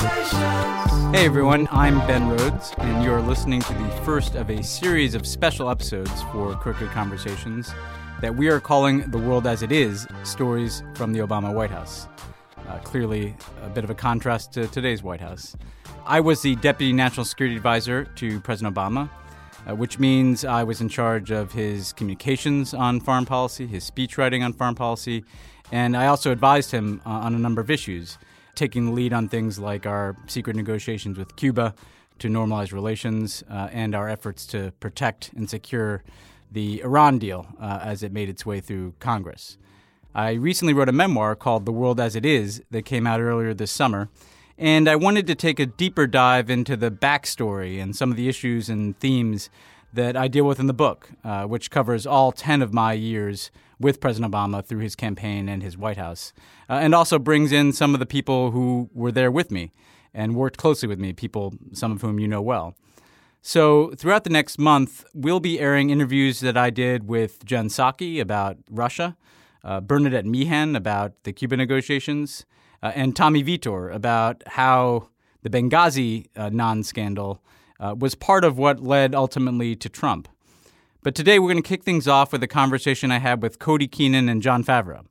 Hey everyone, I'm Ben Rhodes, and you're listening to the first of a series of special episodes for Crooked Conversations that we are calling The World as It Is Stories from the Obama White House. Uh, clearly, a bit of a contrast to today's White House. I was the Deputy National Security Advisor to President Obama, uh, which means I was in charge of his communications on foreign policy, his speechwriting on foreign policy, and I also advised him uh, on a number of issues taking the lead on things like our secret negotiations with Cuba to normalize relations uh, and our efforts to protect and secure the Iran deal uh, as it made its way through Congress. I recently wrote a memoir called The World as It Is that came out earlier this summer, and I wanted to take a deeper dive into the backstory and some of the issues and themes that I deal with in the book, uh, which covers all 10 of my years with President Obama through his campaign and his White House, uh, and also brings in some of the people who were there with me and worked closely with me, people, some of whom you know well. So, throughout the next month, we'll be airing interviews that I did with Jen Psaki about Russia, uh, Bernadette Meehan about the Cuba negotiations, uh, and Tommy Vietor about how the Benghazi uh, non scandal uh, was part of what led ultimately to Trump. But today we're going to kick things off with a conversation I had with Cody Keenan and John Favreau.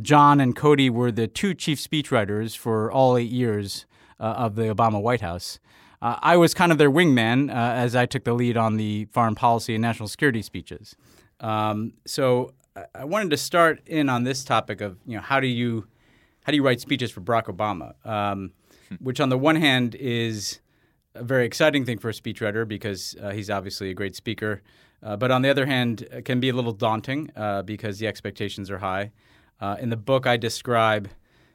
John and Cody were the two chief speechwriters for all eight years uh, of the Obama White House. Uh, I was kind of their wingman uh, as I took the lead on the foreign policy and national security speeches. Um, so I wanted to start in on this topic of you know how do you how do you write speeches for Barack Obama, um, hmm. which on the one hand is a very exciting thing for a speechwriter because uh, he's obviously a great speaker. Uh, but on the other hand, it can be a little daunting uh, because the expectations are high. Uh, in the book, I describe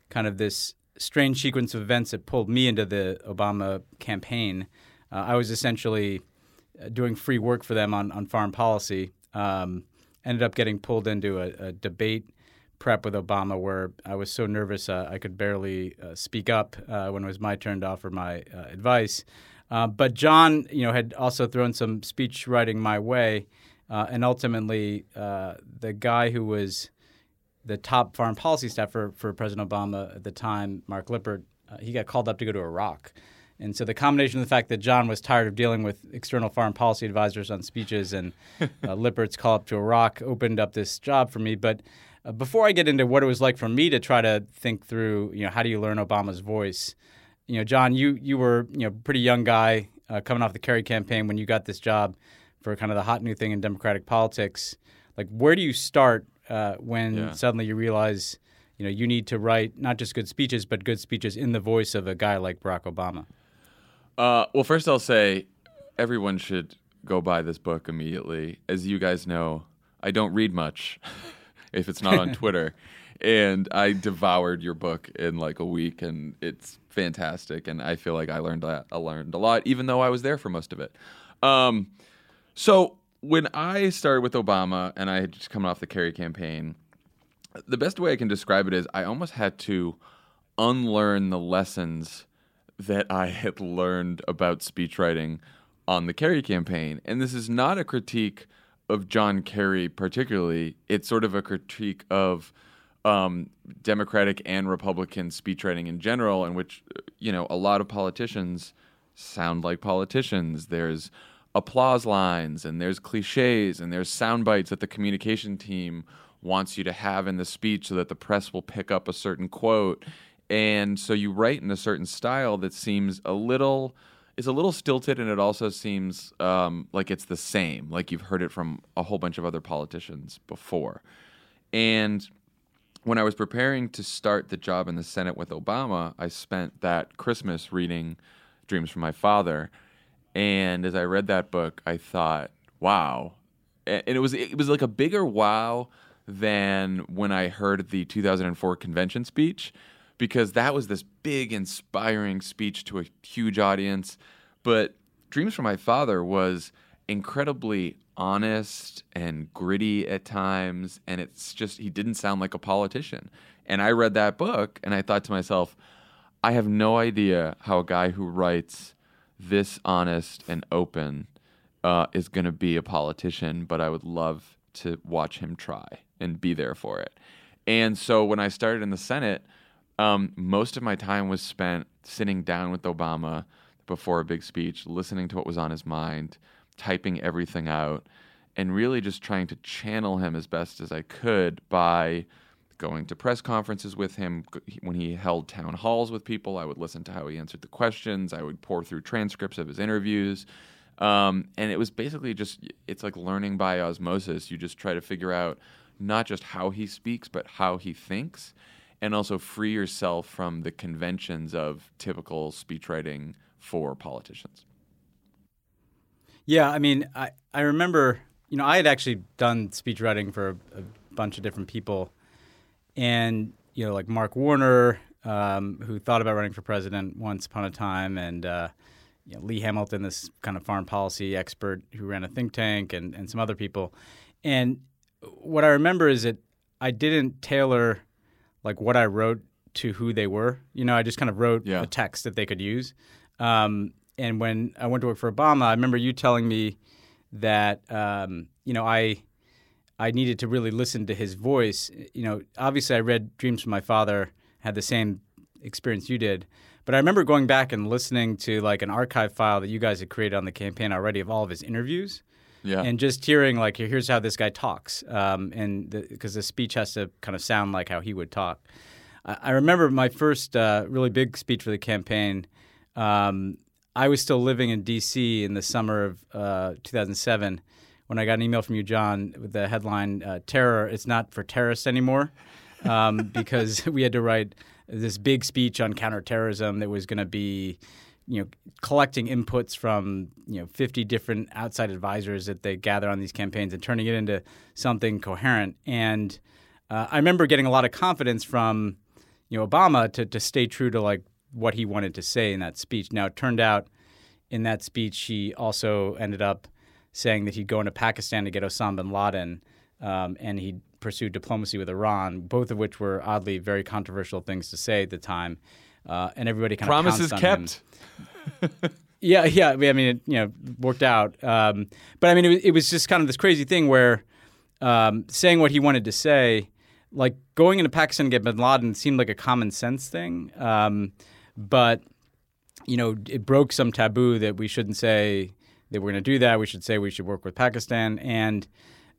kind of this strange sequence of events that pulled me into the Obama campaign. Uh, I was essentially uh, doing free work for them on, on foreign policy. Um, ended up getting pulled into a, a, debate prep with Obama where I was so nervous I could barely speak up when it was my turn to offer my advice. Uh, but John, you know, had also thrown some speech writing my way, uh, and ultimately, uh, the guy who was the top foreign policy staffer for President Obama at the time, Mark Lippert, uh, he got called up to go to Iraq. And so the combination of the fact that John was tired of dealing with external foreign policy advisors on speeches and uh, Lippert's call up to Iraq opened up this job for me. But uh, before I get into what it was like for me to try to think through, you know, how do you learn Obama's voice? You know, John, you you were you know pretty young guy uh, coming off the Kerry campaign when you got this job for kind of the hot new thing in Democratic politics. Like, where do you start uh, when yeah. suddenly you realize you know you need to write not just good speeches but good speeches in the voice of a guy like Barack Obama? Uh, well, first I'll say everyone should go buy this book immediately. As you guys know, I don't read much if it's not on Twitter and I devoured your book in like a week, and it's fantastic. And I feel like I learned I learned a lot, even though I was there for most of it. Um, so when I started with Obama, and I had just come off the Kerry campaign, the best way I can describe it is I almost had to unlearn the lessons that I had learned about speechwriting on the Kerry campaign. And this is not a critique of John Kerry particularly. It's sort of a critique of um, Democratic and Republican speechwriting in general, in which you know a lot of politicians sound like politicians. There's applause lines and there's cliches and there's sound bites that the communication team wants you to have in the speech so that the press will pick up a certain quote. And so you write in a certain style that seems a little is a little stilted and it also seems um, like it's the same, like you've heard it from a whole bunch of other politicians before. And when I was preparing to start the job in the Senate with Obama, I spent that Christmas reading Dreams from My Father. And as I read that book, I thought, wow. And it was it was like a bigger wow than when I heard the 2004 convention speech because that was this big, inspiring speech to a huge audience. But Dreams from My Father was incredibly honest and gritty at times. And it's just, he didn't sound like a politician. And I read that book and I thought to myself, I have no idea how a guy who writes this honest and open uh, is going to be a politician, but I would love to watch him try and be there for it. And so when I started in the Senate, um, most of my time was spent sitting down with Obama before a big speech, listening to what was on his mind, typing everything out, and really just trying to channel him as best as I could by going to press conferences with him. When he held town halls with people, I would listen to how he answered the questions. I would pour through transcripts of his interviews. Um, and it was basically just, it's like learning by osmosis. You just try to figure out not just how he speaks, but how he thinks, and also free yourself from the conventions of typical speech writing for politicians. Yeah, I mean, I, I remember, you know, I had actually done speech writing for a, a bunch of different people, and you know, like Mark Warner, um, who thought about running for president once upon a time, and uh, you know, Lee Hamilton, this kind of foreign policy expert who ran a think tank, and, and some other people. And what I remember is that I didn't tailor like what I wrote to who they were. You know, I just kind of wrote yeah. a text that they could use. Um, and when I went to work for Obama, I remember you telling me that um, you know I I needed to really listen to his voice. You know, obviously I read Dreams from My Father, had the same experience you did, but I remember going back and listening to like an archive file that you guys had created on the campaign already of all of his interviews. Yeah. And just hearing like here's how this guy talks, um, and because the, the, speech has to kind of sound like how he would talk. I, I remember my first uh, really big speech for the campaign. Um, I was still living in D.C. in the summer of uh, 2007 when I got an email from you, John, with the headline uh, "Terror It's Not for Terrorists Anymore," um, because we had to write this big speech on counterterrorism that was going to be, you know, collecting inputs from you know 50 different outside advisors that they gather on these campaigns and turning it into something coherent. And uh, I remember getting a lot of confidence from you know Obama to to stay true to like what he wanted to say in that speech. Now, it turned out in that speech, he also ended up saying that he'd go into Pakistan to get Osama bin Laden, um, and he pursued diplomacy with Iran, both of which were oddly very controversial things to say at the time. Uh, and everybody kind of promises kept. yeah, yeah. I mean, it you know worked out. Um, but I mean, it was, it was, just kind of this crazy thing where um, saying what he wanted to say, like going into Pakistan to get Bin Laden, seemed like a common sense thing. Um, but you know, it broke some taboo that we shouldn't say that we're going to do that. We should say we should work with Pakistan, and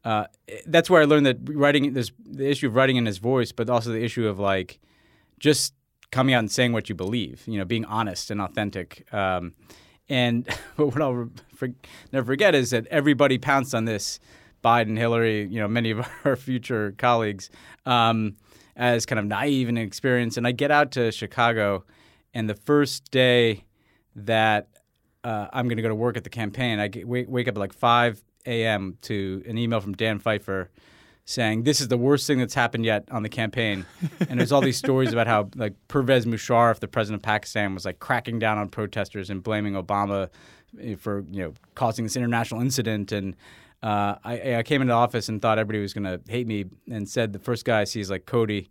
uh, that's where I learned that writing this the issue of writing in his voice, but also the issue of like just coming out and saying what you believe. You know, being honest and authentic. Um, and but what I'll for, never forget is that everybody pounced on this. Biden, Hillary, you know, many of our future colleagues, um, as kind of naive and inexperienced. And I get out to Chicago and the first day that uh, I'm going to go to work at the campaign, I get, wake, wake up at like 5 a.m. to an email from Dan Pfeiffer saying this is the worst thing that's happened yet on the campaign. and there's all these stories about how like Pervez Musharraf, the president of Pakistan, was like cracking down on protesters and blaming Obama eh, for you know causing this international incident. And uh, I, I, came into the office and thought everybody was going to hate me, and said the first guy I see is like Cody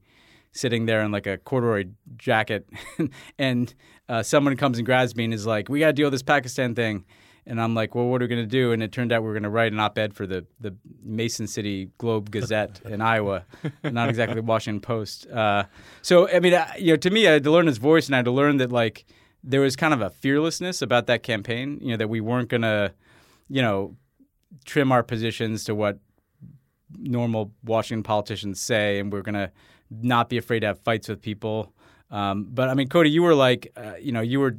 sitting there in like a corduroy jacket, and uh, someone comes and grabs me and is like, "We got to deal with this Pakistan thing." And I'm like, well, what are we going to do? And it turned out we are going to write an op-ed for the, the Mason City Globe Gazette in Iowa, not exactly the Washington Post. Uh, so, I mean, I, you know, to me, I had to learn his voice, and I had to learn that like there was kind of a fearlessness about that campaign. You know, that we weren't going to, you know, trim our positions to what normal Washington politicians say, and we're going to not be afraid to have fights with people. Um, but I mean, Cody, you were like, uh, you know, you were,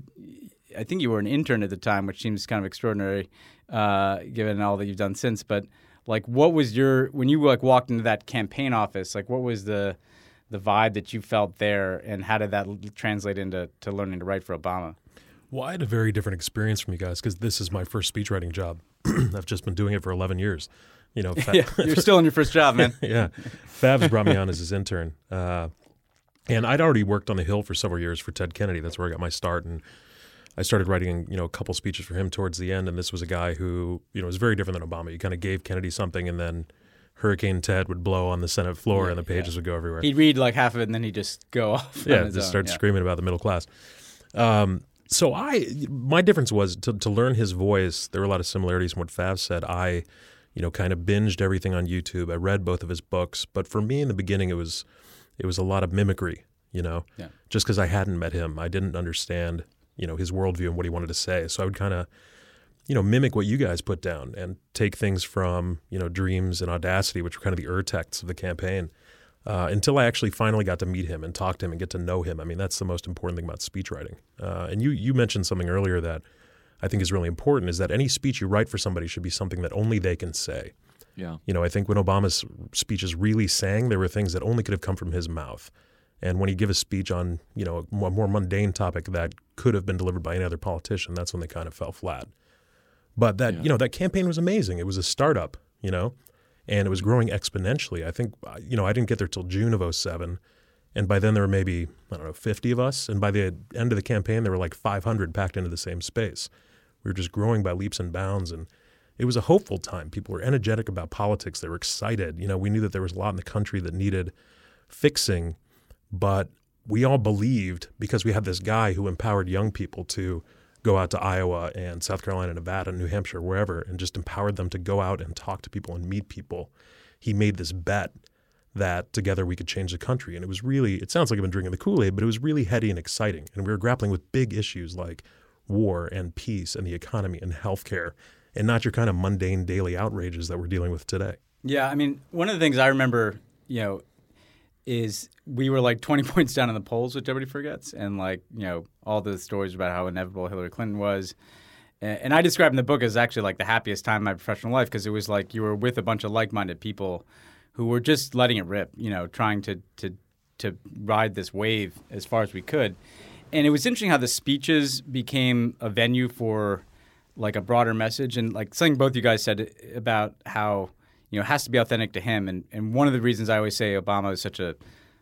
I think you were an intern at the time, which seems kind of extraordinary, uh, given all that you've done since. But like, what was your when you like walked into that campaign office? Like, what was the the vibe that you felt there, and how did that translate into to learning to write for Obama? Well, I had a very different experience from you guys because this is my first speechwriting job. I've just been doing it for 11 years. You know, Fa- yeah, you're still in your first job, man. yeah, Favs brought me on as his intern, uh, and I'd already worked on the Hill for several years for Ted Kennedy. That's where I got my start, and I started writing, you know, a couple speeches for him towards the end. And this was a guy who, you know, was very different than Obama. He kind of gave Kennedy something, and then Hurricane Ted would blow on the Senate floor, Yeah, and the pages yeah. would go everywhere. He'd read like half of it, and then he'd just go off. yeah, just own. start Yeah. screaming about the middle class. Um, so I, my difference was to, to learn his voice. There were a lot of similarities in what Fav said. I, you know, kind of binged everything on YouTube. I read both of his books, but for me in the beginning, it was, it was a lot of mimicry. You know, Yeah. just because I hadn't met him, I didn't understand, you know, his worldview and what he wanted to say. So I would kind of, you know, mimic what you guys put down and take things from, you know, Dreams and Audacity, which were kind of the ur texts of the campaign, uh, until I actually finally got to meet him and talk to him and get to know him. I mean, that's the most important thing about speech writing. Uh, and you you mentioned something earlier that I think is really important is that any speech you write for somebody should be something that only they can say. Yeah. You know, I think when Obama's speeches really sang, there were things that only could have come from his mouth. And when he give a speech on, you know, a more, mundane topic that could have been delivered by any other politician, that's when they kind of fell flat. But that, Yeah. you know, that campaign was amazing. It was a startup, you know, and it was growing exponentially. I think, you know, I didn't get there till June of 07. And by then there were maybe, I don't know, 50 of us. And by the end of the campaign, there were like 500 packed into the same space. We were just growing by leaps and bounds. And it was a hopeful time. People were energetic about politics. They were excited. You know, we knew that there was a lot in the country that needed fixing, but we all believed because we had this guy who empowered young people to go out to Iowa and South Carolina, Nevada, New Hampshire, wherever, and just empowered them to go out and talk to people and meet people. He made this bet that together we could change the country. And it was really, it sounds like I've been drinking the Kool Aid, but it was really heady and exciting. And we were grappling with big issues like war and peace and the economy and healthcare, and not your kind of mundane daily outrages that we're dealing with today. Yeah, I mean, one of the things I remember, you know, is we were like 20 points down in the polls, which everybody forgets, and like, you know, all the stories about how inevitable Hillary Clinton was. And I describe in the book as actually like the happiest time in my professional life because it was like you were with a bunch of like-minded people who were just letting it rip, you know, trying to to to ride this wave as far as we could. And it was interesting how the speeches became a venue for like a broader message. And like something both you guys said about how you know it has to be authentic to him. And and one of the reasons I always say Obama is such a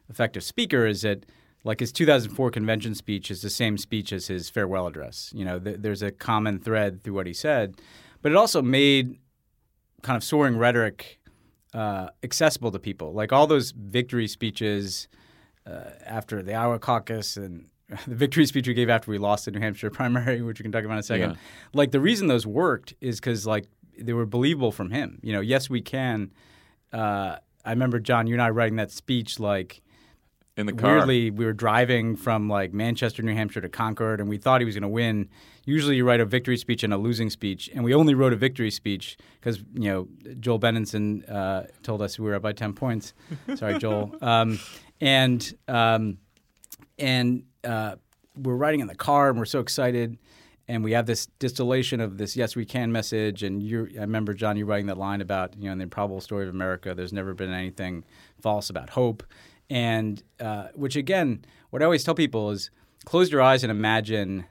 effective speaker is that like his 2004 convention speech is the same speech as his farewell address. You know th- there's a common thread through what he said. But it also made kind of soaring rhetoric uh, accessible to people like all those victory speeches uh, after the Iowa caucus and the victory speech we gave after we lost the New Hampshire primary, which we can talk about in a second. Yeah. Like the reason those worked is because like they were believable from him. You know, yes, we can. Uh, I remember John, you and I writing that speech like In the car. weirdly we were driving from like Manchester, New Hampshire to Concord, and we thought he was going to win. Usually, you write a victory speech and a losing speech, and we only wrote a victory speech because you know Joel Benenson uh, told us we were up by ten points. Sorry, Joel. Um, and um, and uh, we're riding in the car, and we're so excited. And we have this distillation of this "Yes, we can" message. And you, I remember John, you writing that line about you know in the improbable story of America, there's never been anything false about hope, and uh, which again, what I always tell people is close your eyes and imagine,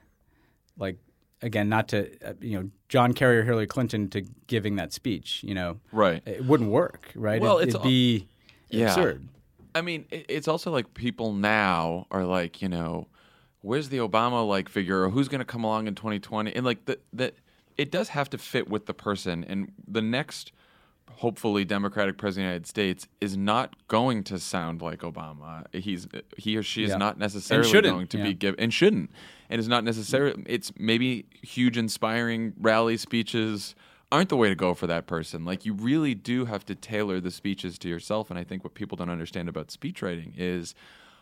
like again, not to uh, you know John Kerry or Hillary Clinton to giving that speech. You know, Right. it wouldn't work, right? Well, it, it's would be Yeah. absurd. I mean, it's also like people now are like, you know, where's the Obama like figure or who's going to come along in 2020? And like the the it does have to fit with the person and the next hopefully democratic president of the United States is not going to sound like Obama. He's he or she is Yeah. not necessarily going to yeah. be give and shouldn't. And is not necessarily it's maybe huge inspiring rally speeches aren't the way to go for that person. Like you really do have to tailor the speeches to yourself. And I think what people don't understand about speech writing is,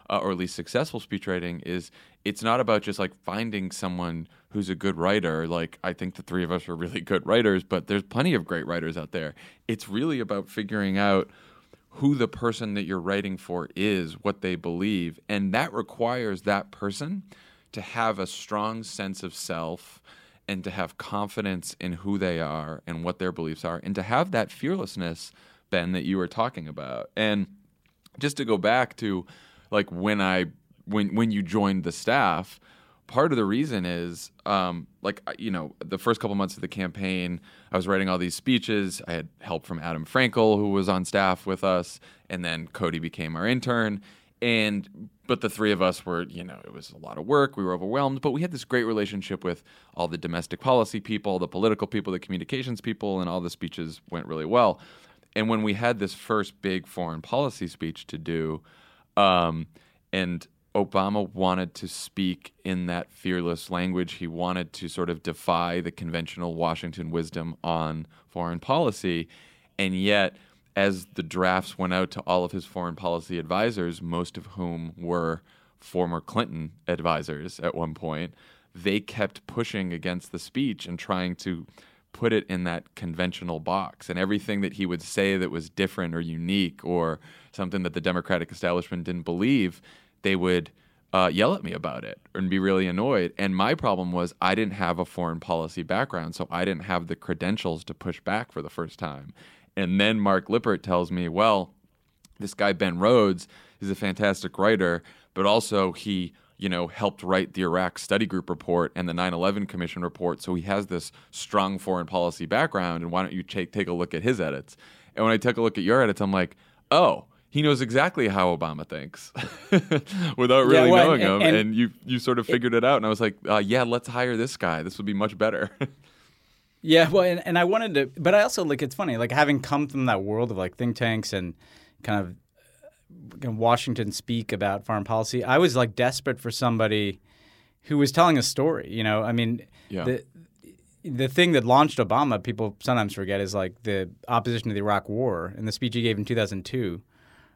uh, or at least successful speech writing, is it's not about just like finding someone who's a good writer. Like I think the three of us are really good writers, but there's plenty of great writers out there. It's really about figuring out who the person that you're writing for is, what they believe, and that requires that person to have a strong sense of self and to have confidence in who they are and what their beliefs are and to have that fearlessness ben that you were talking about and just to go back to like when i when when you joined the staff part of the reason is um, like you know the first couple months of the campaign i was writing all these speeches. I had help from adam frankel who was on staff with us and then cody became our intern. And but the three of us were you know it was a lot of work. We were overwhelmed but we had this great relationship with all the domestic policy people the political people the communications people and all the speeches went really well. And when we had this first big foreign policy speech to do um, and Obama wanted to speak in that fearless language. He wanted to sort of defy the conventional Washington wisdom on foreign policy. And yet, as the drafts went out to all of his foreign policy advisors, most of whom were former Clinton advisors at one point, they kept pushing against the speech and trying to put it in that conventional box. And everything that he would say that was different or unique or something that the Democratic establishment didn't believe, they would uh, yell at me about it and be really annoyed. And my problem was I didn't have a foreign policy background, so I didn't have the credentials to push back for the first time. And then Mark Lippert tells me, well, this guy Ben Rhodes is a fantastic writer, but also he you know, helped write the Iraq Study Group report and the 9/11 Commission report. So he has this strong foreign policy background. And why don't you take take a look at his edits? And when I took a look at your edits, I'm like, oh, he knows exactly how Obama thinks without really yeah, well, knowing and, him. And, and, you you sort of figured it, it out. And I was like, uh, yeah, let's hire this guy. This would be much better. yeah, well, and, and I wanted to, but I also like it's funny, like having come from that world of like think tanks and kind of Washington speak about foreign policy, I was like desperate for somebody who was telling a story. You know, I mean, yeah. the the thing that launched Obama, people sometimes forget, is like the opposition to the Iraq War and the speech he gave in 2002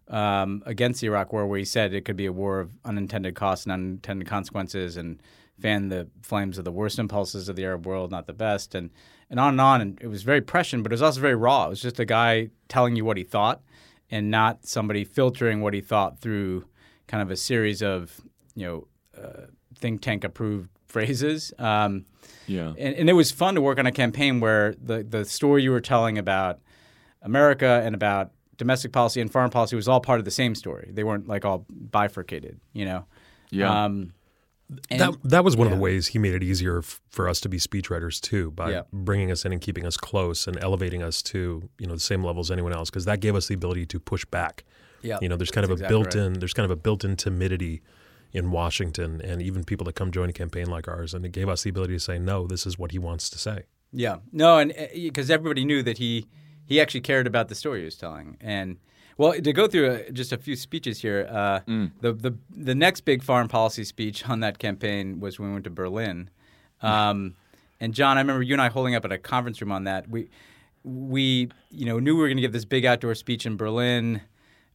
um, against the Iraq War, where he said it could be a war of unintended costs and unintended consequences, and fan the flames of the worst impulses of the Arab world, not the best, and and on and on. And it was very prescient, but it was also very raw. It was just a guy telling you what he thought and not somebody filtering what he thought through kind of a series of you know uh, think tank approved phrases. Um, yeah, and, and, it was fun to work on a campaign where the the story you were telling about America and about domestic policy and foreign policy was all part of the same story. They weren't like all bifurcated, you know. Yeah. Um, and, that that was one yeah. of the ways he made it easier f- for us to be speechwriters too, by yeah. bringing us in and keeping us close and elevating us to you know the same level as anyone else, because that gave us the ability to push back. Yeah, you know, there's kind That's of a exactly built-in right. there's kind of a built-in timidity in Washington, and even people that come join a campaign like ours, and it gave us the ability to say, no, this is what he wants to say. Yeah, no, and because uh, everybody knew that he he actually cared about the story he was telling, and well, to go through a, uh, just a few speeches here, uh, mm. the, the the next big foreign policy speech on that campaign was when we went to Berlin. Um, and John, I remember you and I holding up at a conference room on that. We we you know knew we were going to give this big outdoor speech in Berlin.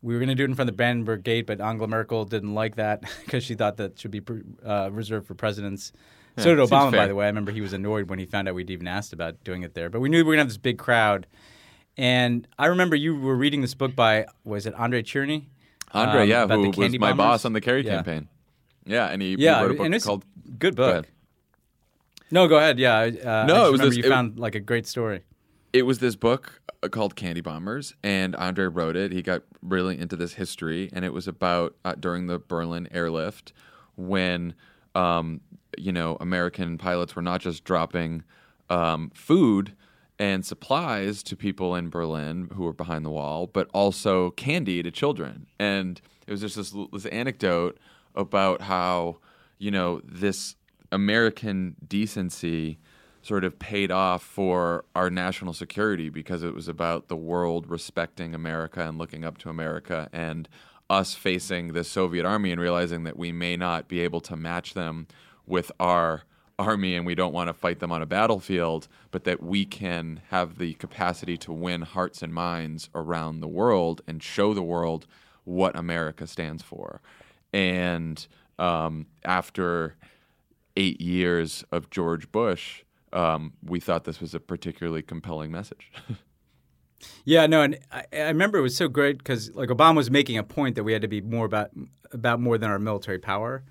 We were going to do it in front of the Brandenburg Gate, but Angela Merkel didn't like that because she thought that should be uh, reserved for presidents. Yeah, so did Obama, by the way. I remember he was annoyed when he found out we'd even asked about doing it there. But we knew we were going to have this big crowd. And I remember you were reading this book by was it Andre Cherny? Andre, um, yeah, who was my bombers? boss on the Kerry yeah. campaign. Yeah, and he, yeah, he wrote a book and it's called good book. Go no, go ahead. Yeah, uh, no, it was this, you found like a great story. It was this book uh, called Candy Bombers, and Andre wrote it. He got really into this history, and it was about uh, during the Berlin airlift when um, you know American pilots were not just dropping um, food and supplies to people in Berlin who were behind the wall, but also candy to children. And it was just this, this anecdote about how, you know, this American decency sort of paid off for our national security because it was about the world respecting America and looking up to America and us facing the Soviet army and realizing that we may not be able to match them with our army and we don't want to fight them on a battlefield, but that we can have the capacity to win hearts and minds around the world and show the world what America stands for. And um, after eight years of George Bush, um, we thought this was a particularly compelling message. yeah, no, and I, I, remember it was so great because like Obama was making a point that we had to be more about about more than our military power.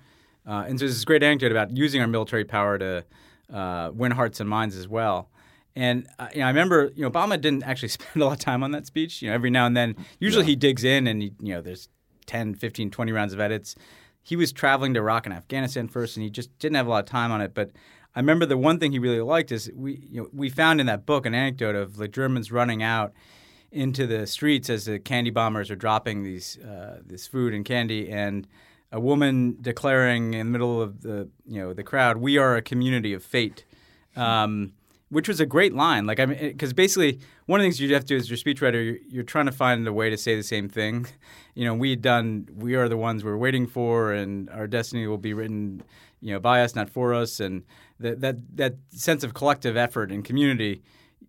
Uh, and so there's this great anecdote about using our military power to uh, win hearts and minds as well. And uh, you know, I remember, you know, Obama didn't actually spend a lot of time on that speech. You know, every now and then, usually yeah. he digs in and he, you know, there's 10, 15, 20 rounds of edits. he was traveling to Iraq and Afghanistan first, and he just didn't have a lot of time on it. But I remember the one thing he really liked is we you know, we found in that book an anecdote of the Germans running out into the streets as the candy bombers are dropping these uh, this food and candy, and a woman declaring in the middle of the you know the crowd, "We are a community of fate." Um, which was a great line. Like I mean, because basically one of the things you have to do as your speechwriter, you're, you're trying to find a way to say the same thing. You know, we done, we are the ones we're waiting for, and our destiny will be written, you know, by us, not for us, and that that that sense of collective effort and community.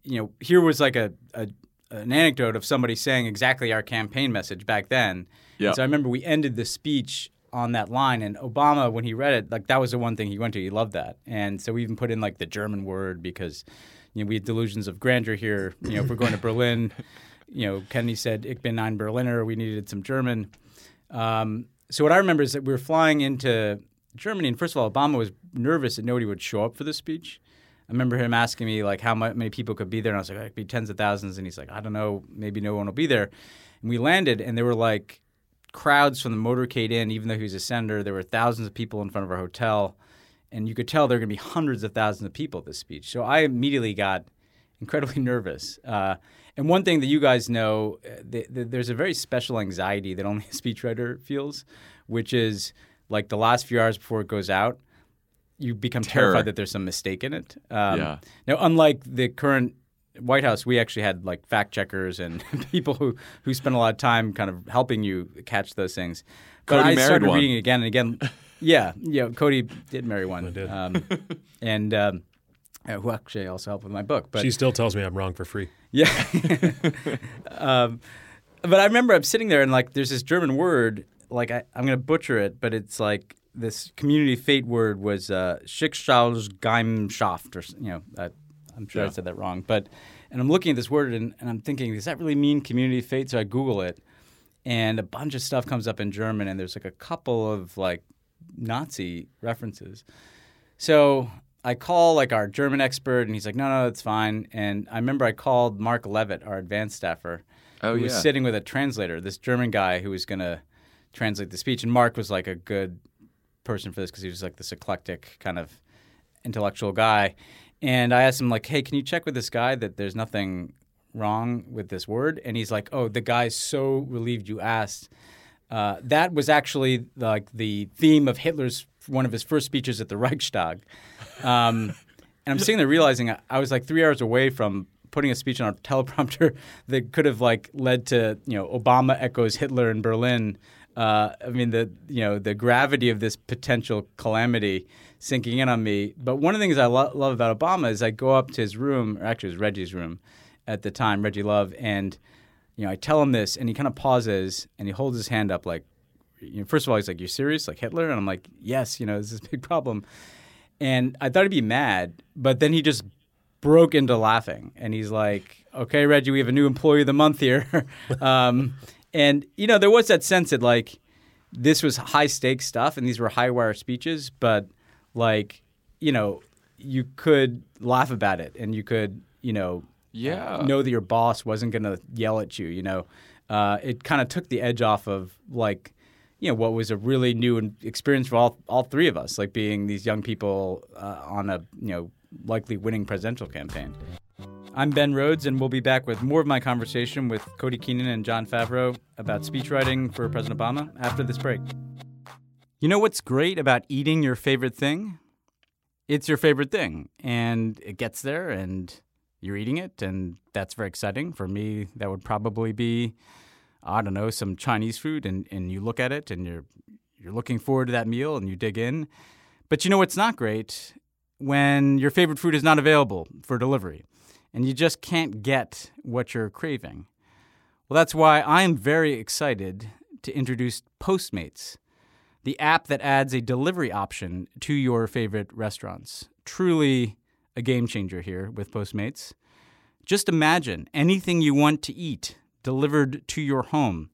You know, here was like a, a an anecdote of somebody saying exactly our campaign message back then. Yeah. So I remember we ended the speech on that line, and Obama, when he read it, like that was the one thing he went to. He loved that, and so we even put in like the German word because you know we had delusions of grandeur here. You know, if we're going to Berlin, you know, Kennedy said "Ich bin ein Berliner." We needed some German. Um, so what I remember is that we were flying into Germany, and first of all, Obama was nervous that nobody would show up for the speech. I remember him asking me like how many people could be there, and I was like, "It could be tens of thousands," and he's like, "I don't know, maybe no one will be there." And we landed, and there were like crowds from the motorcade in, even though he was a senator. There were thousands of people in front of our hotel, and you could tell there were going to be hundreds of thousands of people at this speech. So I immediately got incredibly nervous. Uh, and one thing that you guys know, uh, th- th- there's a very special anxiety that only a speechwriter feels, which is like the last few hours before it goes out, you become Terror. terrified that there's some mistake in it. Um, Yeah. Now, unlike the current White House, we actually had like fact checkers and people who, who spent a lot of time kind of helping you catch those things. But Cody I married started one. reading again and again. Yeah, yeah. Cody did marry one. I did. Um, and um, uh, who actually also helped with my book. But she still tells me I'm wrong for free. yeah. um, but I remember I'm sitting there and like there's this German word, like I, I'm going to butcher it, but it's like this community fate word was uh, Schicksalsgemeinschaft, or you know, uh, I'm sure I said that wrong, but and I'm looking at this word and, and I'm thinking, does that really mean community fate? So I Google it, and a bunch of stuff comes up in German, and there's like a couple of like Nazi references. So I call like our German expert, and he's like, "No, no, it's fine." And I remember I called Mark Levitt, our advanced staffer, Oh, who was sitting with a translator, this German guy who was going to translate the speech. And Mark was like a good person for this because he was like this eclectic kind of intellectual guy. And I asked him like, "Hey, can you check with this guy that there's nothing wrong with this word?" And he's like, "Oh, the guy's so relieved you asked." Uh, that was actually like the theme of Hitler's one of his first speeches at the Reichstag. Um, and I'm sitting there realizing I, I was like three hours away from putting a speech on a teleprompter that could have like led to you know Obama echoes Hitler in Berlin. Uh, I mean the you know the gravity of this potential calamity sinking in on me. But one of the things I lo- love about Obama is I go up to his room, or actually it was Reggie's room at the time, Reggie Love, and you know I tell him this, and he kind of pauses and he holds his hand up like, you know, first of all he's like, "You're serious, like Hitler?" And I'm like, "Yes, you know this is a big problem." And I thought he'd be mad, but then he just broke into laughing. And he's like, okay, Reggie, we have a new employee of the month here. um, and, you know, there was that sense that, like, this was high stakes stuff and these were high wire speeches, but, like, you know, you could laugh about it and you could, you know, Yeah. know that your boss wasn't going to yell at you, you know. Uh, it kind of took the edge off of, like, you know what was a really new and- experience for all all three of us, like being these young people uh, on a you know likely winning presidential campaign. I'm Ben Rhodes, and we'll be back with more of my conversation with Cody Keenan and John Favreau about speechwriting for President Obama after this break. You know what's great about eating your favorite thing? It's your favorite thing, and it gets there, and you're eating it, and that's very exciting. For me, that would probably be I don't know, some Chinese food and, and you look at it and you're you're looking forward to that meal and you dig in. But you know what's not great? When your favorite food is not available for delivery and you just can't get what you're craving. Well, that's why I'm very excited to introduce Postmates, the app that adds a delivery option to your favorite restaurants. Truly a game changer here with Postmates. Just imagine anything you want to eat delivered to your home.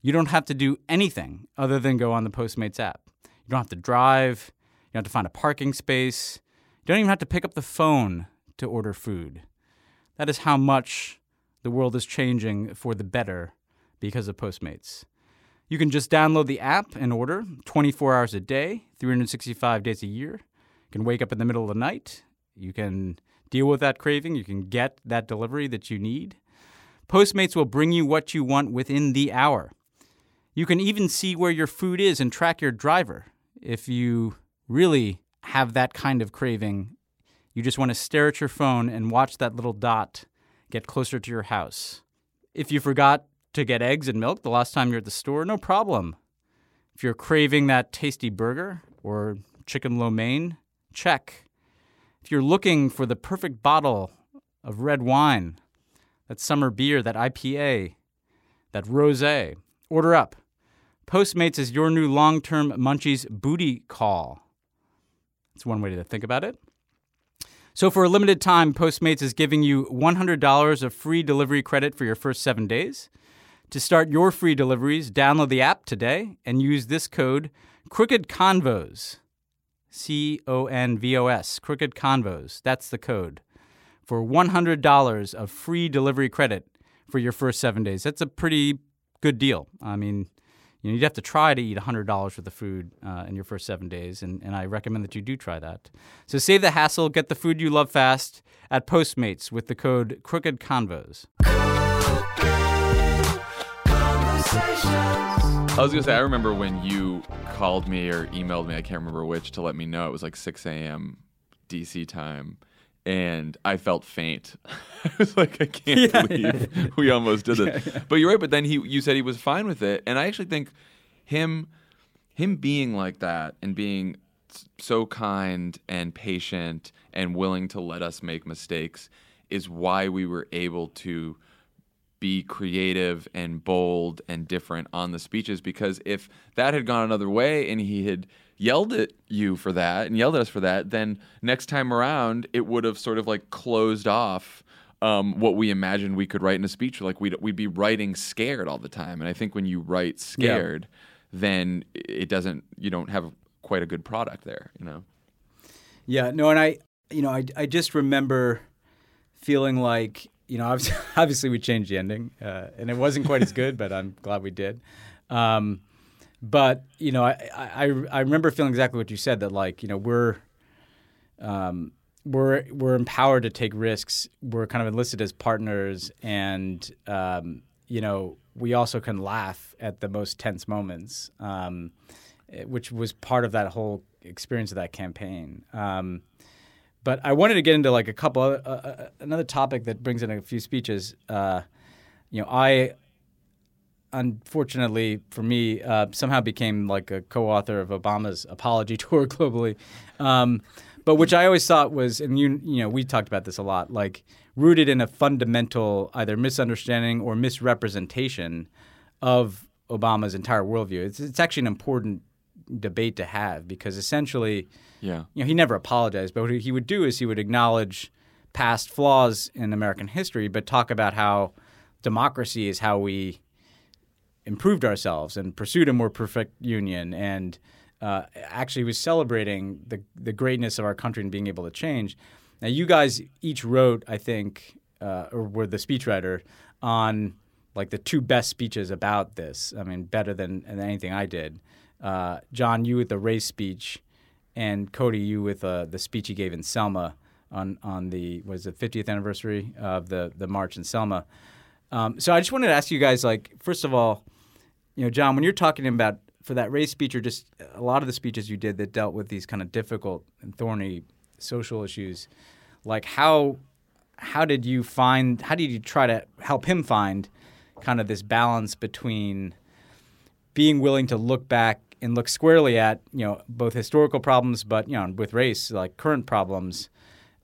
You don't have to do anything other than go on the Postmates app. You don't have to drive, you don't have to find a parking space, you don't even have to pick up the phone to order food. That is how much the world is changing for the better because of Postmates. You can just download the app and order 24 hours a day, 365 days a year. You can wake up in the middle of the night. You can deal with that craving. You can get that delivery that you need. Postmates will bring you what you want within the hour. You can even see where your food is and track your driver. If you really have that kind of craving, you just want to stare at your phone and watch that little dot get closer to your house. If you forgot to get eggs and milk the last time you're at the store, no problem. If you're craving that tasty burger or chicken lo mein, check. If you're looking for the perfect bottle of red wine, that summer beer, that IPA, that rosé, order up. Postmates is your new long-term munchies booty call. It's one way to think about it. So for a limited time, Postmates is giving you $100 of free delivery credit for your first 7 days. To start your free deliveries, download the app today and use this code Crooked Convos. C O N V O S, Crooked Convos. That's the code for $100 of free delivery credit for your first seven days. That's a pretty good deal. I mean, you you'd have to try to eat $100 worth of food uh, in your first seven days, and, and I recommend that you do try that. So save the hassle, get the food you love fast at Postmates with the code Crooked Convos. I was gonna say, I remember when you called me or emailed me, I can't remember which, to let me know it was like 6 a.m. DC time, and I felt faint. I was like, I can't Yeah. believe we almost did it. But you're right. But then he, you said he was fine with it, and I actually think him, him being like that and being so kind and patient and willing to let us make mistakes is why we were able to be creative and bold and different on the speeches because if that had gone another way and he had yelled at you for that and yelled at us for that then next time around it would have sort of like closed off um, what we imagined we could write in a speech. Like we'd, we'd be writing scared all the time. And i think when you write scared then it doesn't you don't have quite a good product there you know? Yeah, no, and I, you know, I, I just remember feeling like, you know, obviously, obviously we changed the ending, uh, and it wasn't quite as good, but I'm glad we did. Um, but you know, I, I I remember feeling exactly what you said that like, you know, we're um, we're we're empowered to take risks. We're kind of enlisted as partners, and um, you know, we also can laugh at the most tense moments, um, eh, which was part of that whole experience of that campaign. But I wanted to get into like a couple other, uh, uh, another topic that brings in a few speeches. Uh, you know, I unfortunately for me uh, somehow became like a co-author of Obama's apology tour globally, um, but which I always thought was, and you you know we talked about this a lot, like rooted in a fundamental either misunderstanding or misrepresentation of Obama's entire worldview. It's it's actually an important debate to have because essentially yeah you know, he never apologized, but what he would do is he would acknowledge past flaws in American history, but talk about how democracy is how we improved ourselves and pursued a more perfect union. And uh, actually was celebrating the, the greatness of our country and being able to change. Now, you guys each wrote, I think, uh, or were the speechwriter on like the two best speeches about this. I mean, better than, than anything I did. Uh, John, you with the race speech, and Cody, you with uh, the speech he gave in Selma on on the was it 50th anniversary of the the march in Selma. Um, so I just wanted to ask you guys, like, first of all, you know, John, when you're talking about for that race speech or just a lot of the speeches you did that dealt with these kind of difficult and thorny social issues, like how how did you find how did you try to help him find kind of this balance between being willing to look back and look squarely at you know both historical problems, but you know with race like current problems,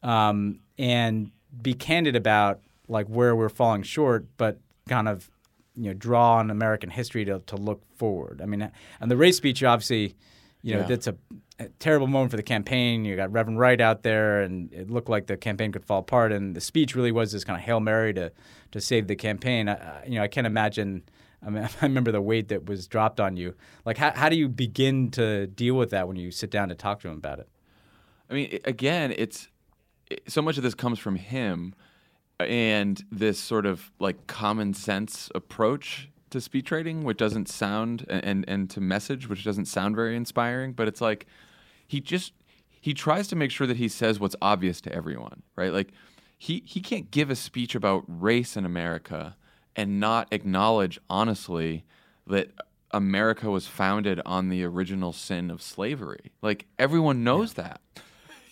um, and be candid about like where we're falling short, but kind of you know draw on American history to, to look forward. I mean, and the race speech obviously, you know, Yeah. that's a, a terrible moment for the campaign. You got Reverend Wright out there, and it looked like the campaign could fall apart. And the speech really was this kind of hail mary to to save the campaign. I, you know, I can't imagine. I mean, I remember the weight that was dropped on you. Like, how how do you begin to deal with that when you sit down to talk to him about it? I mean, again, it's it, so much of this comes from him and this sort of like common sense approach to speech writing, which doesn't sound and and to message, which doesn't sound very inspiring. But it's like he just he tries to make sure that he says what's obvious to everyone, right? Like he he can't give a speech about race in America and not acknowledge honestly that America was founded on the original sin of slavery. Like everyone knows that.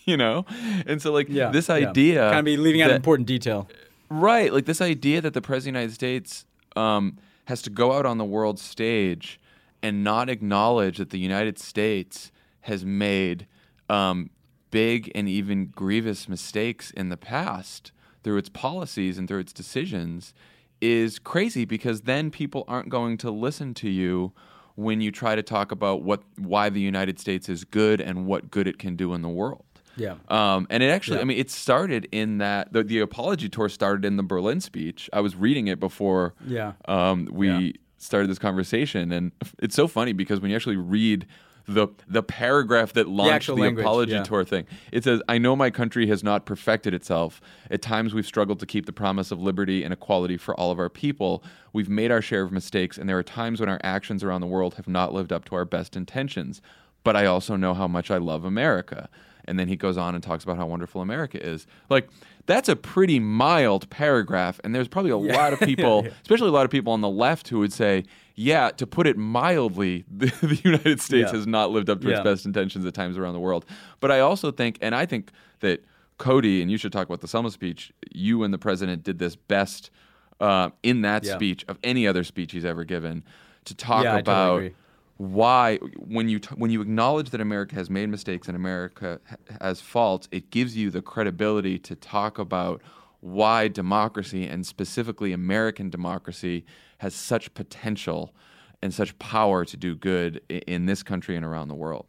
You know? And so like Yeah, this yeah. idea kind of be leaving out an important detail. Right, like this idea that the president of the United States um, has to go out on the world stage and not acknowledge that the United States has made um, big and even grievous mistakes in the past through its policies and through its decisions is crazy because then people aren't going to listen to you when you try to talk about what why the United States is good and what good it can do in the world. Yeah. Um, and it actually, Yeah. I mean, it started in that the, the apology tour started in the Berlin speech. I was reading it before Yeah. um, we Yeah. started this conversation, and it's so funny because when you actually read the the paragraph that launched actual the, language, apology yeah. tour thing, it says, "I know my country has not perfected itself. At times, we've struggled to keep the promise of liberty and equality for all of our people. We've made our share of mistakes, and there are times when our actions around the world have not lived up to our best intentions. But I also know how much I love America." And then he goes on and talks about how wonderful America is. Like, that's a pretty mild paragraph. And there's probably a lot of people, especially a lot of people on the left, who would say, yeah, to put it mildly, the, the United States Yeah. has not lived up to Yeah. its best intentions at times around the world. But I also think, and I think that Cody, and you should talk about the Selma speech, you and the president did this best uh, in that Yeah. speech of any other speech he's ever given to talk I totally about why when you t- when you acknowledge that America has made mistakes and America ha- has faults, it gives you the credibility to talk about why democracy and specifically American democracy has such potential and such power to do good in this country and around the world.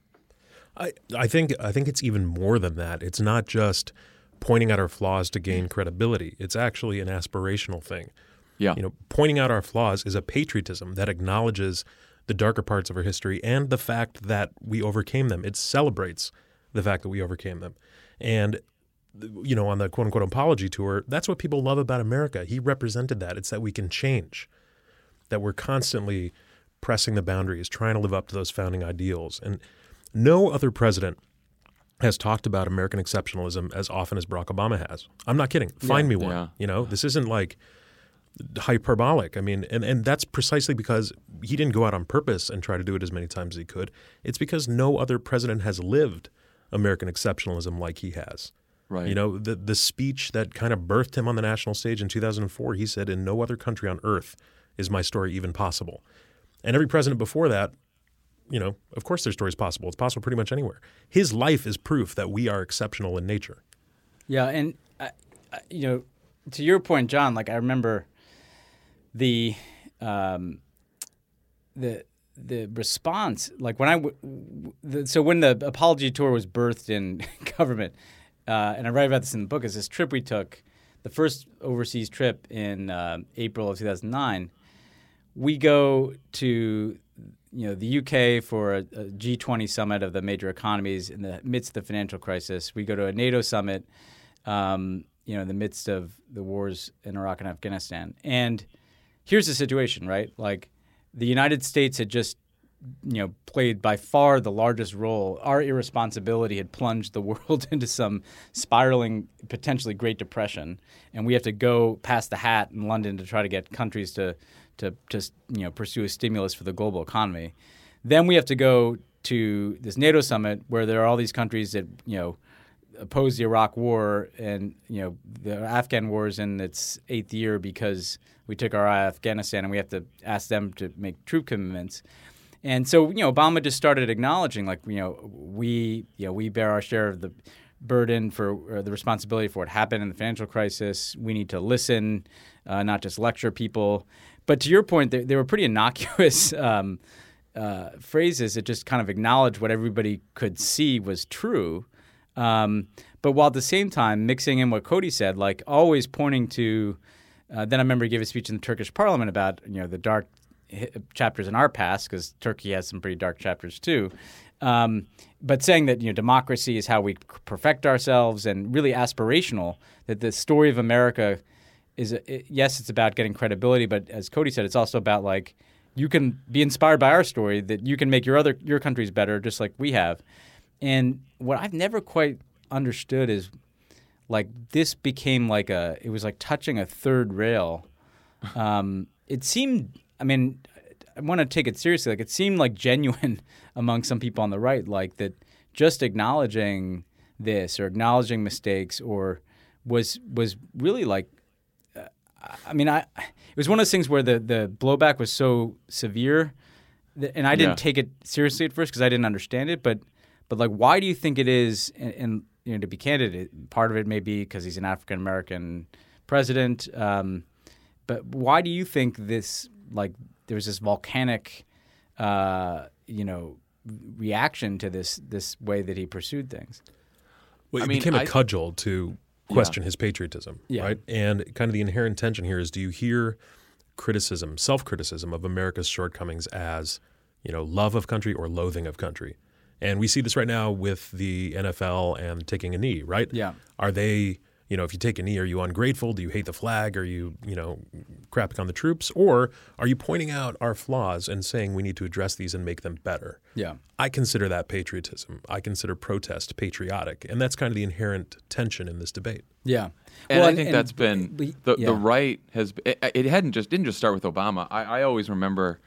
I, I think I think it's even more than that. It's not just pointing out our flaws to gain credibility. It's actually an aspirational thing. Yeah. You know, pointing out our flaws is a patriotism that acknowledges the darker parts of our history and the fact that we overcame them. It celebrates the fact that we overcame them. And you know, on the quote unquote apology tour, that's what people love about America. He represented that. It's that we can change, that we're constantly pressing the boundaries, trying to live up to those founding ideals. And no other president has talked about American exceptionalism as often as Barack Obama has. I'm not kidding. Find me one. Yeah. You know, this isn't like hyperbolic. I mean, and, and that's precisely because he didn't go out on purpose and try to do it as many times as he could. It's because no other president has lived American exceptionalism like he has. Right. You know, the the speech that kind of birthed him on the national stage in 2004, he said, "In no other country on earth is my story even possible." And every president before that, you know, of course their story is possible. It's possible pretty much anywhere. His life is proof that we are exceptional in nature. Yeah, and I, I, you know, to your point, John. Like I remember the um, the the response. Like when I w- the, so when the apology tour was birthed in government, uh, and I write about this in the book. Is this trip we took, the first overseas trip in um April of 2009. We go to you know the UK for a, a G20 summit of the major economies in the midst of the financial crisis. We go to a NATO summit, um, you know, in the midst of the wars in Iraq and Afghanistan. And here's the situation, right? Like the United States had just you know played by far the largest role. Our irresponsibility had plunged the world into some spiraling, potentially Great Depression, and we have to go past the hat in London to try to get countries to to just you know pursue a stimulus for the global economy. Then we have to go to this NATO summit where there are all these countries that you know oppose the Iraq War, and you know the Afghan war is in its eighth year because we took our eye off Afghanistan, and we have to ask them to make troop commitments. And so you know Obama just started acknowledging, like you know we you know we bear our share of the burden for the responsibility for what happened in the financial crisis. We need to listen, uh, not just lecture people. But to your point, they, they were pretty innocuous. Um, uh, phrases that just kind of acknowledged what everybody could see was true. Um, but while at the same time mixing in what Cody said, like always pointing to, uh, then I remember he gave a speech in the Turkish parliament about you know the dark chapters in our past because Turkey has some pretty dark chapters too. Um, but saying that you know democracy is how we perfect ourselves and really aspirational that the story of America is it, yes, it's about getting credibility, but as Cody said, it's also about like you can be inspired by our story that you can make your other your countries better, just like we have. And what I've never quite understood is like this became like a it was like touching a third rail. Um, it seemed. I mean, I want to take it seriously. Like it seemed like genuine among some people on the right, like that just acknowledging this or acknowledging mistakes or was was really like uh, I mean I it was one of those things where the the blowback was so severe that, and I didn't Yeah. take it seriously at first because I didn't understand it but but like why do you think it is and, and you know to be candid it, part of it may be because he's an African American president um, but why do you think this like there was this volcanic uh, you know reaction to this this way that he pursued things Well, I it mean, became a I- cudgel to question his patriotism, Yeah. right? And kind of the inherent tension here is: do you hear criticism, self-criticism of America's shortcomings as, you know, love of country or loathing of country? And we see this right now with the NFL and taking a knee, right? Yeah. Are they, you know, if you take a knee, are you ungrateful? Do you hate the flag? Are you, you know, crapping on the troops? Or are you pointing out our flaws and saying we need to address these and make them better? yeah I consider that patriotism. I consider protest patriotic. And that's kind of the inherent tension in this debate. Yeah, And Well, I think that's been we- the, yeah. the right has. It, it hadn't just didn't just start with Obama. I, I always remember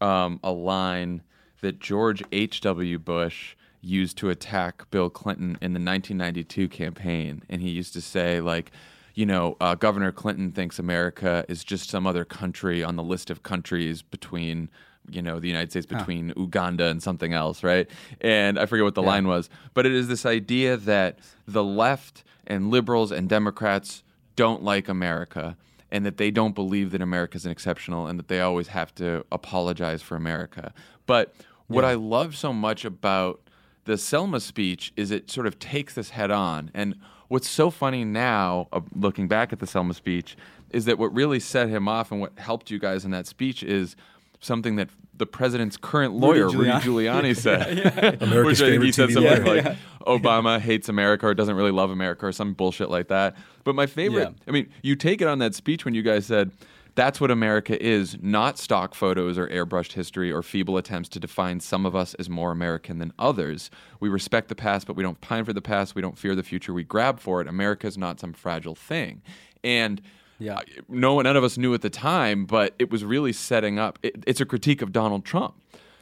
um, a line that George H. W. Bush used to attack Bill Clinton in the 1992 campaign, and he used to say like. You know, uh, Governor Clinton thinks America is just some other country on the list of countries between, you know, the United States between Uganda and something else, right? And I forget what the line was, but it is this idea that the left and liberals and Democrats don't like America and that they don't believe that America is an exceptional and that they always have to apologize for America. But what I love so much about the Selma speech is it sort of takes this head on. And what's so funny now, uh, looking back at the Selma speech, is that what really set him off and what helped you guys in that speech is something that the president's current lawyer, Rudy Giuliani, said. America's Which I think he said TV something lawyer. like Obama hates America or doesn't really love America or some bullshit like that. But my favorite, Yeah. I mean, you take it on that speech when you guys said, that's what America is, not stock photos or airbrushed history or feeble attempts to define some of us as more American than others. We respect the past, but we don't pine for the past. We don't fear the future. We grab for it. America is not some fragile thing. And Yeah. no one, none of us knew at the time, but it was really setting up. It, it's a critique of Donald Trump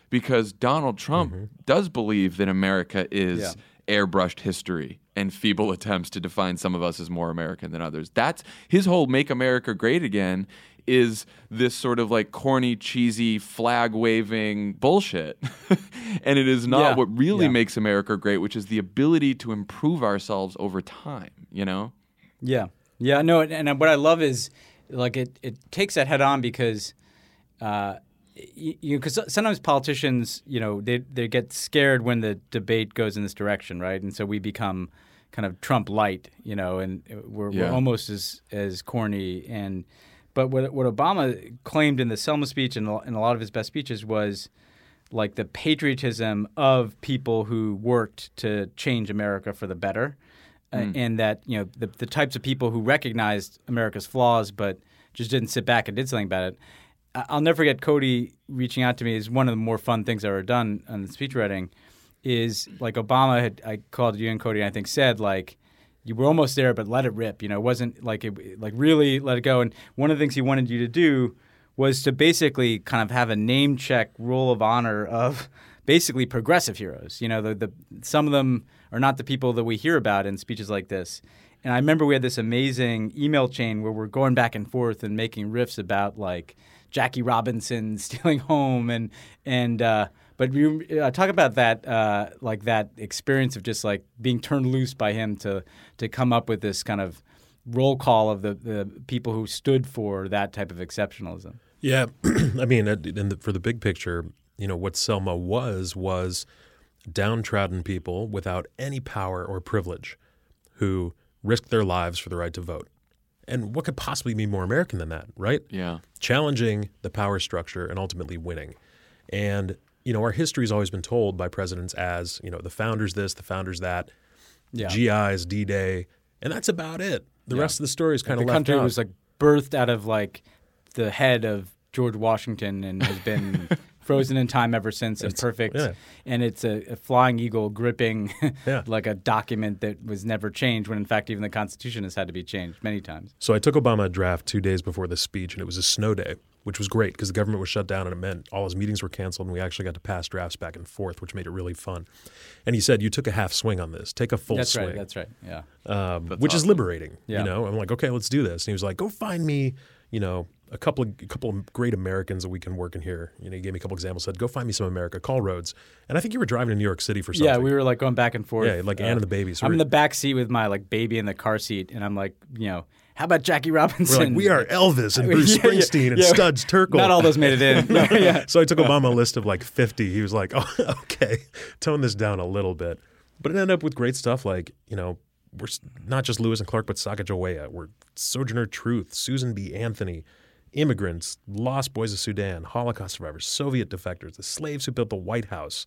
because Donald Trump mm-hmm. does believe that America is Yeah. Airbrushed history and feeble attempts to define some of us as more American than others. That's his whole "Make America Great Again." Is this sort of like corny, cheesy, flag waving bullshit? and it is not Yeah. what really Yeah. makes America great, which is the ability to improve ourselves over time, you know? Yeah, yeah, no, and, and what I love is like it, it takes that head on because, uh, you because sometimes politicians, you know, they they get scared when the debate goes in this direction, right? And so we become kind of Trump light, you know, and we're, Yeah. we're almost as as corny. And but what what Obama claimed in the Selma speech and in a lot of his best speeches was like the patriotism of people who worked to change America for the better, uh, and that you know the, the types of people who recognized America's flaws but just didn't sit back and did something about it. I'll never forget Cody reaching out to me is one of the more fun things I've ever done on the speech writing. Is like Obama had I called you and Cody and I think said like you were almost there but let it rip. You know, it wasn't like it like really let it go. And one of the things he wanted you to do was to basically kind of have a name check rule of honor of basically progressive heroes. You know, the, the some of them are not the people that we hear about in speeches like this. And I remember we had this amazing email chain where we're going back and forth and making riffs about like Jackie Robinson stealing home and and uh, but we uh, talk about that uh, like that experience of just like being turned loose by him to to come up with this kind of roll call of the, the people who stood for that type of exceptionalism. Yeah, I mean, the, for the big picture, you know, what Selma was was downtrodden people without any power or privilege who risked their lives for the right to vote. And what could possibly be more American than that, right? Yeah. Challenging the power structure and ultimately winning. And you know, our history has always been told by presidents as you know the founders this, the founders that, Yeah. GIs, D Day, and that's about it. The Yeah. rest of the story is kind the of left country out. was like birthed out of like the head of George Washington and has been frozen in time ever since and perfect. yeah. And it's a, a flying eagle gripping Yeah. like a document that was never changed when in fact even the Constitution has had to be changed many times. So I took Obama a draft two days before the speech, and it was a snow day, which was great because the government was shut down, and it meant all his meetings were canceled, and we actually got to pass drafts back and forth, which made it really fun. And he said, "You took a half swing on this. Take a full swing. That's swing." right. That's right. Yeah. um, which is liberating. Yeah. You know, I'm like, okay, let's do this. And he was like, go find me, you know, a couple of a couple of great Americans that we can work in here. You know, he gave me a couple examples. Said, go find me some America. Call Rhodes. And I think you were driving to New York City for something. Yeah, we were like going back and forth. Yeah, like Anne and uh, the baby. So I'm in the back seat with my like baby in the car seat, and I'm like, you know, how about Jackie Robinson? We're like, we are Elvis and Bruce Yeah, yeah, Springsteen and yeah. Studs Terkel. Not all those made it in. No, yeah. so I took Obama a list of like 50. He was like, oh, okay, tone this down a little bit. But it ended up with great stuff like, you know, we're not just Lewis and Clark, but Sacagawea. We're Sojourner Truth, Susan B. Anthony, immigrants, lost boys of Sudan, Holocaust survivors, Soviet defectors, the slaves who built the White House.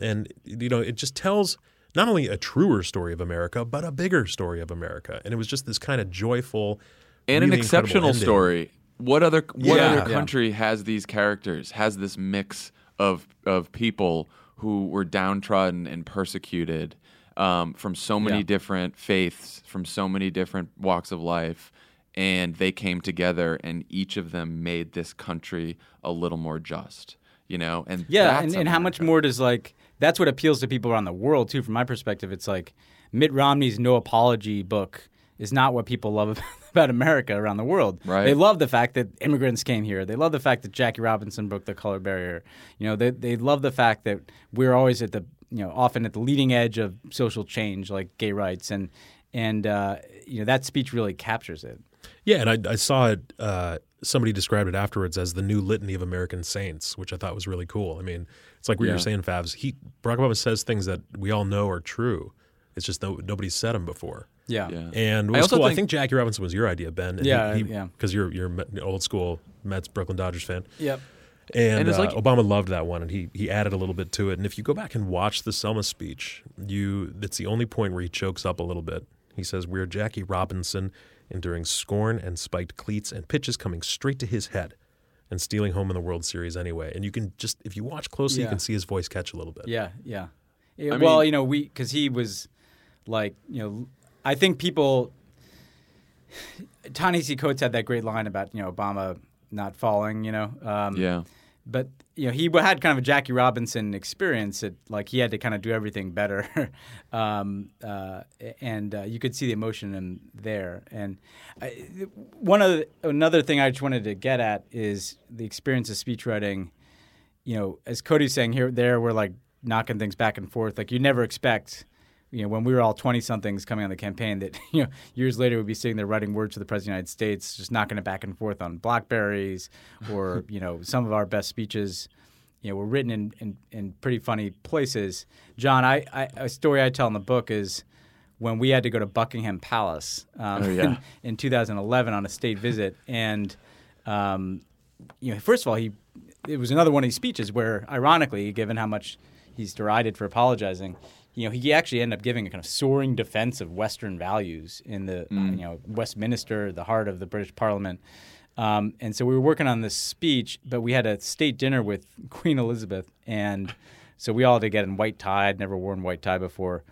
And, you know, it just tells not only a truer story of America, but a bigger story of America. And it was just this kind of joyful and an really incredible exceptional story. What other what Yeah. other Yeah. country has these characters? Has this mix of of people who were downtrodden and persecuted um, from so many Yeah. different faiths, from so many different walks of life, and they came together, and each of them made this country a little more just. You know, and Yeah, and, and how much more does like that's what appeals to people around the world too. From my perspective, it's like Mitt Romney's No Apology book is not what people love about America around the world. Right. They love the fact that immigrants came here. They love the fact that Jackie Robinson broke the color barrier. You know, they they love the fact that we're always at the you know often at the leading edge of social change, like gay rights, and and uh, you know that speech really captures it. Yeah, and I, I saw it. Uh, somebody described it afterwards as the new litany of American saints, which I thought was really cool. I mean, it's like what Yeah. you're saying, Favs. He Barack Obama says things that we all know are true. It's just no, nobody's said them before. Yeah. Yeah. And I also cool, I think- think Jackie Robinson was your idea, Ben. and Yeah, he, yeah. Because you're you're Met- old school Mets Brooklyn Dodgers fan. Yep. And, And it's uh, like- Obama loved that one, and he he added a little bit to it. And if you go back and watch the Selma speech, you it's the only point where he chokes up a little bit. He says, "We're Jackie Robinson, enduring scorn and spiked cleats and pitches coming straight to his head, and stealing home in the World Series anyway." And you can just if you watch closely, you can see his voice catch a little bit. Yeah, yeah. Yeah, I well, mean- you know, we because he was like, you know, I think people. Ta-Nehisi Coates had that great line about you know Obama not falling, you know. Um, Yeah. But you know, he had kind of a Jackie Robinson experience. That like he had to kind of do everything better, um, uh, and uh, you could see the emotion in there. And I, one of the, another thing I just wanted to get at is the experience of speech writing. You know, as Cody's saying here, there we're like knocking things back and forth. Like you never expect. You know, when we were all twenty somethings coming on the campaign, that you know, years later we'd be sitting there writing words to the president of the United States, just knocking it back and forth on Blackberries, or you know, some of our best speeches, you know, were written in, in, in pretty funny places. John, I, I a story I tell in the book is when we had to go to Buckingham Palace um, Oh, yeah. in, in 2011 on a state visit, and um, you know, first of all, he it was another one of these speeches where, ironically, given how much he's derided for apologizing, you know, he actually ended up giving a kind of soaring defense of Western values in the uh, you know Westminster, the heart of the British Parliament. Um, and so we were working on this speech, but we had a state dinner with Queen Elizabeth, and so we all had to get in white tie. I'd never worn white tie before.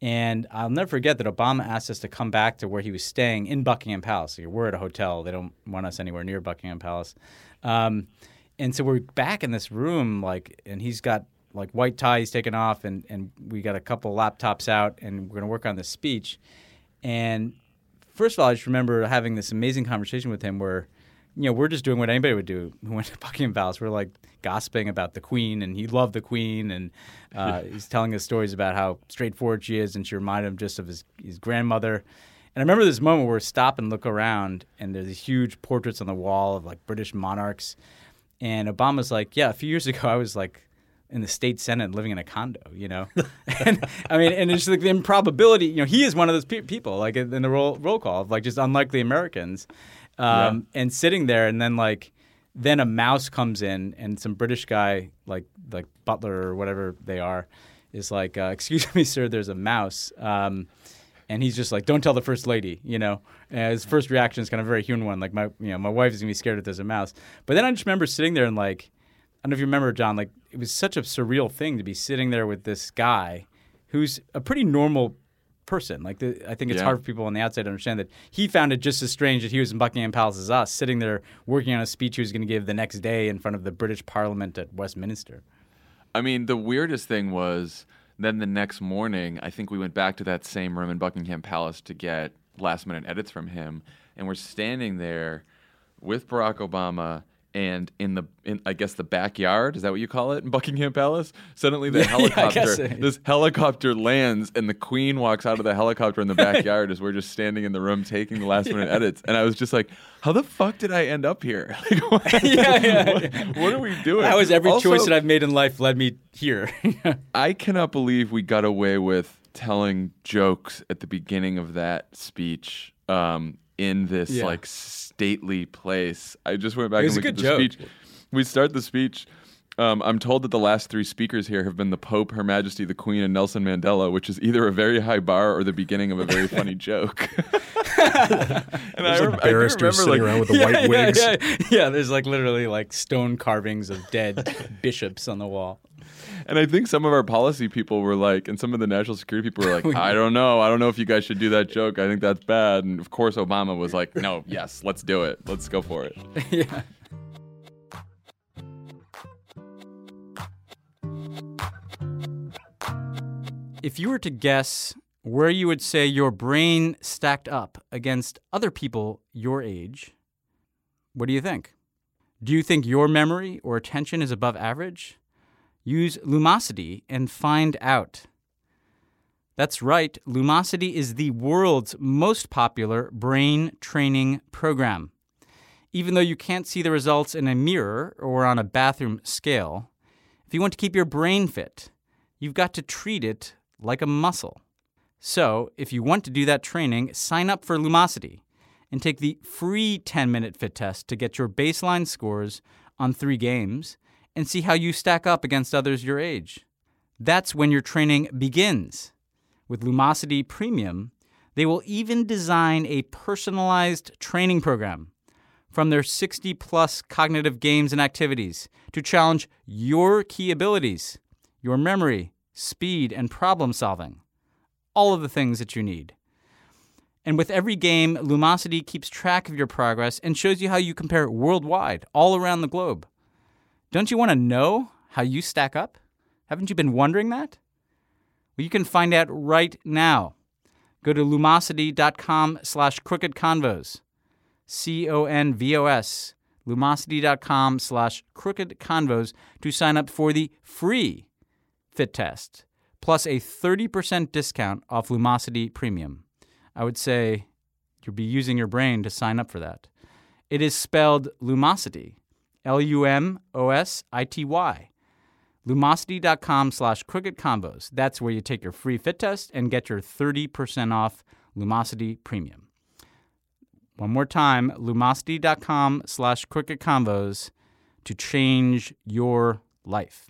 And I'll never forget that Obama asked us to come back to where he was staying in Buckingham Palace. Like, we're at a hotel; they don't want us anywhere near Buckingham Palace. Um, and so we're back in this room, like, and he's got like white tie he's taken off, and and we got a couple laptops out, and we're going to work on this speech. And first of all, I just remember having this amazing conversation with him where, you know, we're just doing what anybody would do who went to Buckingham Palace. We're like gossiping about the Queen, and he loved the Queen, and uh, he's telling us stories about how straightforward she is, and she reminded him just of his, his grandmother. And I remember this moment where we stop and look around, and there's these huge portraits on the wall of like British monarchs. And Obama's like, yeah, a few years ago, I was like in the state senate living in a condo, you know? and I mean, and it's like the improbability, you know, he is one of those pe- people, like in the roll, roll call of like just unlikely Americans. Um, And sitting there, and then like, then a mouse comes in, and some British guy, like like Butler or whatever they are, is like, uh, "Excuse me, sir, there's a mouse." Um, and he's just like, "Don't tell the first lady," you know. And his first reaction is kind of a very human one, like my, you know, my wife is gonna be scared if there's a mouse. But then I just remember sitting there and like, don't know if you remember, John. Like, it was such a surreal thing to be sitting there with this guy, who's a pretty normal person. Like, the, I think it's Yeah. hard for people on the outside to understand that he found it just as strange that he was in Buckingham Palace as us, sitting there working on a speech he was going to give the next day in front of the British Parliament at Westminster. I mean, the weirdest thing was then the next morning, I think we went back to that same room in Buckingham Palace to get last minute edits from him, and we're standing there with Barack Obama. And in the, in, I guess the backyard is that what you call it in Buckingham Palace? Suddenly, the Yeah, helicopter, so. this helicopter lands, and the Queen walks out of the helicopter in the backyard as we're just standing in the room taking the last minute edits. And I was just like, "How the fuck did I end up here? Like, what, Yeah, yeah, what, what are we doing?" How has every Also- choice that I've made in life led me here? I cannot believe we got away with telling jokes at the beginning of that speech um, in this Yeah. like stately place. I just went back It was and a looked good at the joke. speech. We start the speech. Um, I'm told that the last three speakers here have been the Pope, Her Majesty, the Queen, and Nelson Mandela, which is either a very high bar or the beginning of a very funny joke. and I, There's rem- like I barristers remember, sitting like, around with the yeah, white yeah, wigs. Yeah, yeah, there's like literally like stone carvings of dead bishops on the wall. And I think some of our policy people were like, and some of the national security people were like, I don't know. I don't know if you guys should do that joke. I think that's bad. And of course, Obama was like, no, yes, let's do it. Let's go for it. yeah. If you were to guess where you would say your brain stacked up against other people your age, what do you think? Do you think your memory or attention is above average? Use Lumosity and find out. That's right, Lumosity is the world's most popular brain training program. Even though you can't see the results in a mirror or on a bathroom scale, if you want to keep your brain fit, you've got to treat it like a muscle. So, if you want to do that training, sign up for Lumosity and take the free 10 minute fit test to get your baseline scores on three games and see how you stack up against others your age. That's when your training begins. With Lumosity Premium, they will even design a personalized training program from their 60 plus cognitive games and activities to challenge your key abilities, your memory, speed, and problem solving. All of the things that you need. And with every game, Lumosity keeps track of your progress and shows you how you compare worldwide, all around the globe. Don't you want to know how you stack up? Haven't you been wondering that? Well, you can find out right now. Go to lumosity.com slash crooked convos. C-O-N-V-O-S, lumosity.com slash crooked convos to sign up for the free fit test, plus a 30% discount off Lumosity Premium. I would say you'll be using your brain to sign up for that. It is spelled Lumosity, L-U-M-O-S-I-T-Y. Lumosity.com slash crooked convos. That's where you take your free fit test and get your 30% off Lumosity Premium. One more time, lumosity.com slash crooked convos to change your life.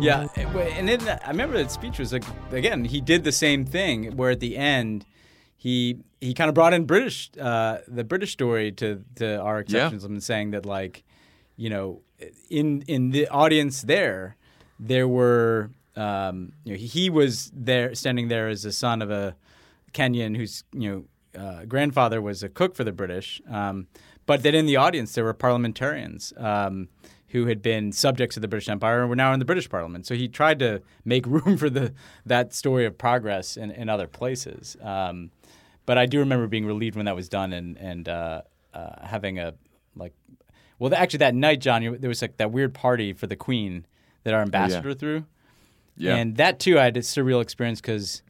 Yeah, and then I remember that speech was like again he did the same thing where at the end he he kind of brought in British uh, the British story to to our exceptionalism and saying that like you know in in the audience there there were um, you know he was there standing there as the son of a Kenyan whose you know uh, grandfather was a cook for the British, um, but that in the audience there were parliamentarians um, who had been subjects of the British Empire and were now in the British Parliament. So he tried to make room for the that story of progress in, in other places. Um, but I do remember being relieved when that was done and and uh, uh, having a like well actually that night John there was like that weird party for the Queen that our ambassador threw. Yeah. And that too, I had a surreal experience because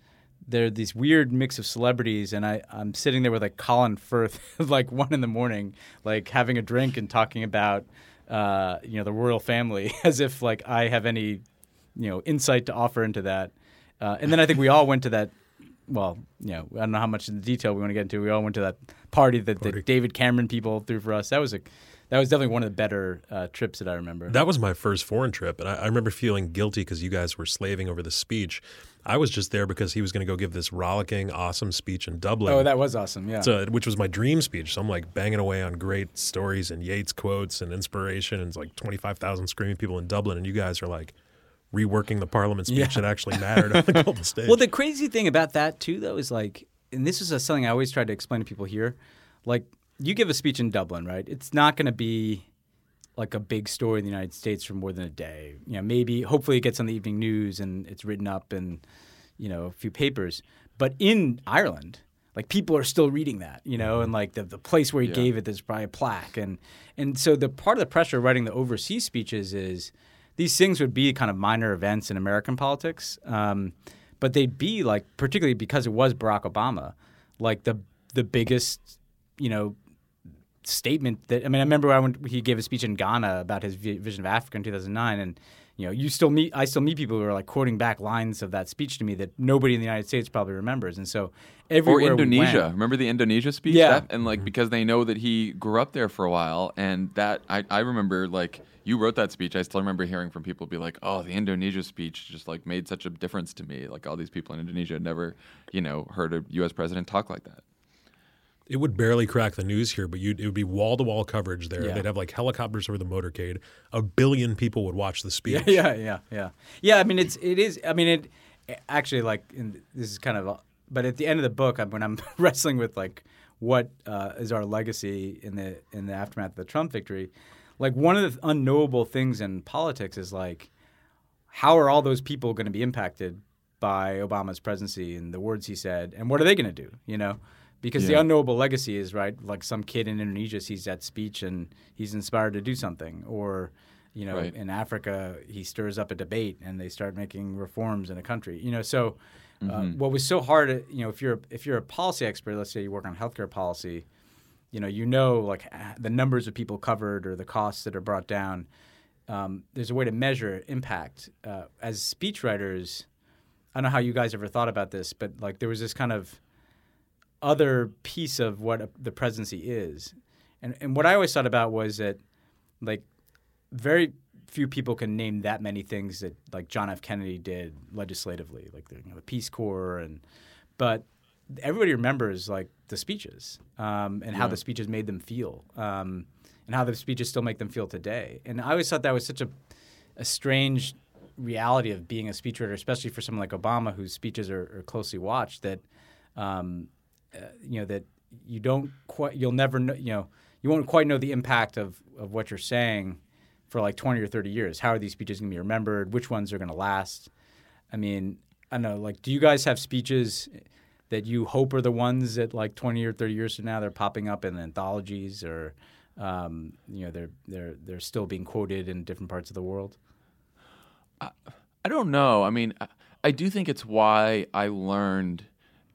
there are these weird mix of celebrities, and I, I'm sitting there with like Colin Firth, like one in the morning, like having a drink and talking about, uh, you know, the royal family, as if like I have any, you know, insight to offer into that. Uh, and then I think we all went to that. Well, you know, I don't know how much in the detail we want to get into. We all went to that party that the David Cameron people threw for us. That was a, that was definitely one of the better uh, trips that I remember. That was my first foreign trip, and I, I remember feeling guilty because you guys were slaving over the speech. I was just there because he was going to go give this rollicking, awesome speech in Dublin. oh, that was awesome. Yeah. So, which was my dream speech. So I'm like banging away on great stories and Yeats quotes and inspiration, and it's like 25,000 screaming people in Dublin, and you guys are like reworking the Parliament speech Yeah. that actually mattered on the golden stage. Well, the crazy thing about that too, though, is like, and this is something I always try to explain to people here. Like, you give a speech in Dublin, right? It's not going to be like a big story in the United States for more than a day. You know, maybe hopefully it gets on the evening news and it's written up in, you know, a few papers. But in Ireland, like people are still reading that, you know, and like the, the place where he Yeah. gave it, there's probably a plaque, and and so the part of the pressure of writing the overseas speeches is these things would be kind of minor events in American politics, um, but they'd be like particularly because it was Barack Obama, like the the biggest, you know, statement that I mean I remember when he gave a speech in Ghana about his vision of Africa in 2009 and you know you still meet I still meet people who are like quoting back lines of that speech to me that nobody in the United States probably remembers and so or everywhere we Indonesia. went- Remember the Indonesia speech? Yeah. That- and like mm-hmm. because they know that he grew up there for a while, and that I, I remember like you wrote that speech. I still remember hearing from people be like, "Oh, the Indonesia speech just like made such a difference to me." Like all these people in Indonesia had never, you know, heard a U.S. president talk like that. It would barely crack the news here, but you'd, it would be wall to wall coverage there. Yeah. They'd have like helicopters over the motorcade. A billion people would watch the speech. Yeah, yeah, yeah, yeah. Yeah, I mean, it's it is. I mean, it actually like in, this is kind of. A, but at the end of the book, I'm, when I'm wrestling with like what uh, is our legacy in the in the aftermath of the Trump victory, like one of the unknowable things in politics is like how are all those people going to be impacted by Obama's presidency and the words he said, and what are they going to do? You know, because the unknowable legacy is right. Like some kid in Indonesia sees that speech and he's inspired to do something, or you know, Right. in Africa he stirs up a debate and they start making reforms in a country. You know, so. Uh, what was so hard, uh, you know, if you're if you're a policy expert, let's say you work on healthcare policy, you know, you know, like ah, the numbers of people covered or the costs that are brought down. Um, there's a way to measure impact. Uh, as speechwriters, I don't know how you guys ever thought about this, but like there was this kind of other piece of what a, the presidency is, and and what I always thought about was that like very few people can name that many things that like John F. Kennedy did legislatively, like the, you know, the Peace Corps, and but everybody remembers like the speeches um, and how the speeches made them feel, um, and how the speeches still make them feel today. And I always thought that was such a a strange reality of being a speechwriter, especially for someone like Obama, whose speeches are, are closely watched. That um, uh, you know that you don't quite, you'll never know, you know, you won't quite know the impact of of what you're saying for like 20 or 30 years. How are these speeches going to be remembered? Which ones are going to last? I mean, I don't know. Like, do you guys have speeches that you hope are the ones that like 20 or 30 years from now they're popping up in anthologies or um, you know they're they're they're still being quoted in different parts of the world? I don't know. I mean, I, I do think it's why I learned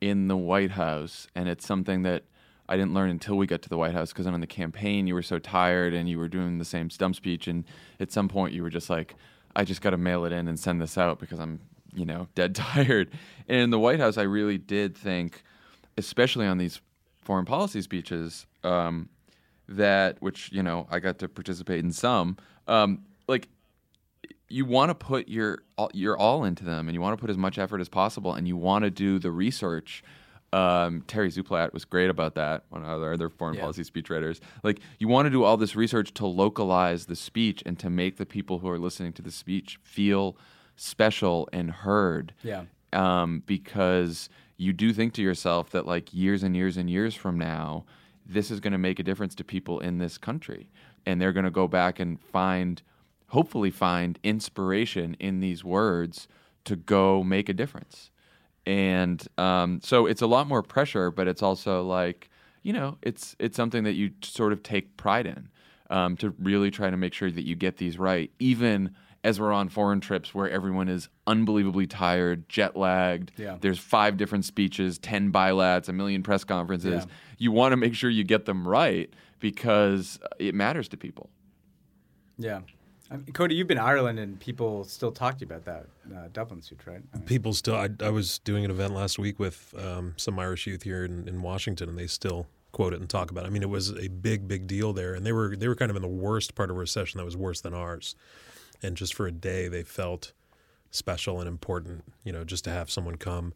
in the White House, and it's something that I didn't learn until we got to the White House because on the campaign you were so tired and you were doing the same stump speech, and at some point you were just like, I just got to mail it in and send this out because I'm, you know, dead tired. And in the White House, I really did think, especially on these foreign policy speeches, um, that which you know I got to participate in some, um, you want to put your all- your all into them, and you want to put as much effort as possible, and you want to do the research. Um, Terry Szuplat was great about that. One of our other foreign Yeah. policy speechwriters, like you want to do all this research to localize the speech and to make the people who are listening to the speech feel special and heard Yeah. um, because you do think to yourself that like years and years and years from now, this is going to make a difference to people in this country, and they're going to go back and find, hopefully, find inspiration in these words to go make a difference. And um, so it's a lot more pressure, but it's also like you know, it's it's something that you sort of take pride in. um, to really try to make sure that you get these right, even as we're on foreign trips where everyone is unbelievably tired, jet lagged. Yeah. There's five different speeches, 10 bilats, a million press conferences. Yeah. You want to make sure you get them right because it matters to people. Yeah. I mean, Cody, you've been to Ireland and people still talk to you about that uh, Dublin suit, right? I mean, People still. I, I was doing an event last week with um, some Irish youth here in, in Washington, and they still quote it and talk about it. I mean, it was a big, big deal there, and they were they were kind of in the worst part of a recession that was worse than ours, and just for a day they felt special and important. You know, just to have someone come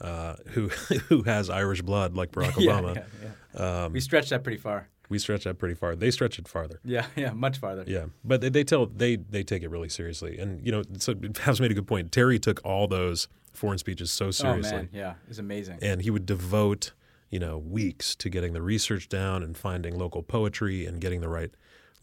uh, who who has Irish blood like Barack yeah, Obama. yeah, yeah. we stretched that pretty far. We stretch that pretty far. They stretch it farther. Yeah, yeah, much farther. Yeah, but they, they tell they they take it really seriously, and you know, so House made a good point. Terry took all those foreign speeches so seriously. Oh seriously, man, yeah, it's amazing. and he would devote you know weeks to getting the research down and finding local poetry and getting the right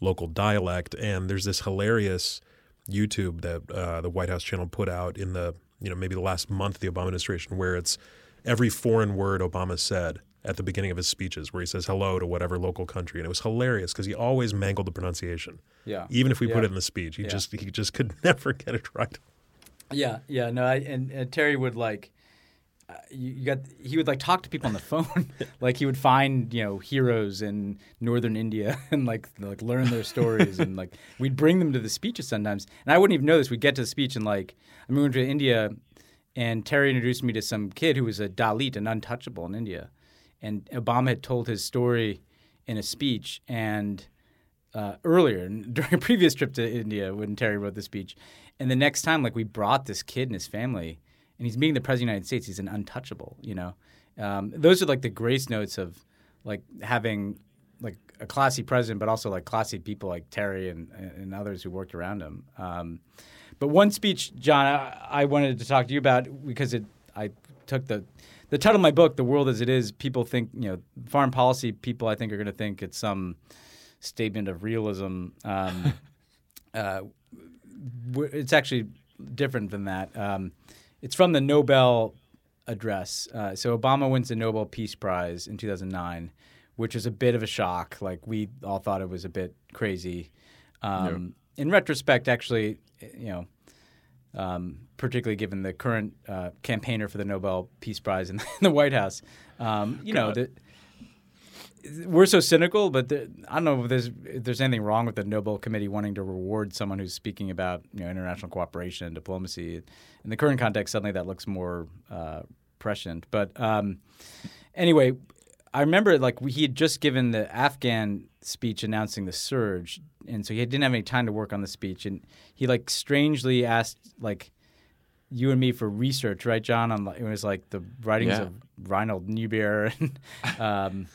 local dialect. And there's this hilarious YouTube that uh, the White House channel put out in the you know maybe the last month of the Obama administration, where it's every foreign word Obama said at the beginning of his speeches, where he says hello to whatever local country, and it was hilarious because he always mangled the pronunciation. Yeah. Even if we put it in the speech, he Yeah. just he just could never get it right. Yeah, yeah, no, I, and, and Terry would like, uh, you, you got he would like talk to people on the phone, like he would find you know heroes in northern India and like like learn their stories and like we'd bring them to the speeches sometimes, and I wouldn't even know this. We'd get to the speech and like I mean, we went to India, and Terry introduced me to some kid who was a Dalit, an untouchable in India, and Obama had told his story in a speech and uh, earlier during a previous trip to India when Terry wrote the speech. And the next time, like we brought this kid and his family, and he's meeting the president of the United States. He's an untouchable, you know. Um, those are like the grace notes of like having like a classy president, but also like classy people like Terry and, and others who worked around him. Um, but one speech, John, I, I wanted to talk to you about because it I took the the title of my book, "The World as It Is." People think you know foreign policy. People I think are going to think it's some statement of realism. Um, uh, it's actually different than that. Um, it's from the Nobel address. Uh, so Obama wins the Nobel Peace Prize in 2009, which was a bit of a shock. Like we all thought it was a bit crazy. Um, In retrospect, actually, you know, um, particularly given the current uh, campaigner for the Nobel Peace Prize in the White House, um, you know, the, we're so cynical, but the, I don't know if there's if there's anything wrong with the Nobel Committee wanting to reward someone who's speaking about you know international cooperation and diplomacy. In the current context, suddenly that looks more uh, prescient. But um, anyway, I remember like we, he had just given the Afghan speech announcing the surge, and so he didn't have any time to work on the speech, and he like strangely asked like you and me for research, right, John? On like, it was like the writings Yeah. of Reinhold Niebuhr and. Um,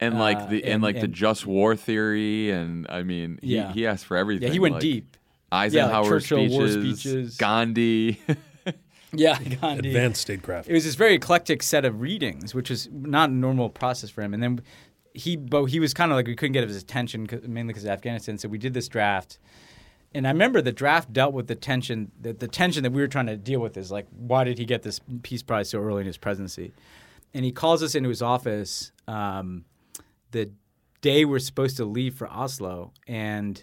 And like Uh, the and, and- like the just war theory, and I mean, he, Yeah. he asked for everything. Yeah, he went like deep. Eisenhower Churchill war speeches, speeches. Gandhi. Yeah, Gandhi. Advanced statecraft. It was this very eclectic set of readings, which is not a normal process for him. And then he, but he was kind of like we couldn't get his attention mainly because of Afghanistan. So we did this draft, and I remember the draft dealt with the tension. that the tension that we were trying to deal with is like, why did he get this peace prize so early in his presidency? And he calls us into his office um, the day we're supposed to leave for Oslo, and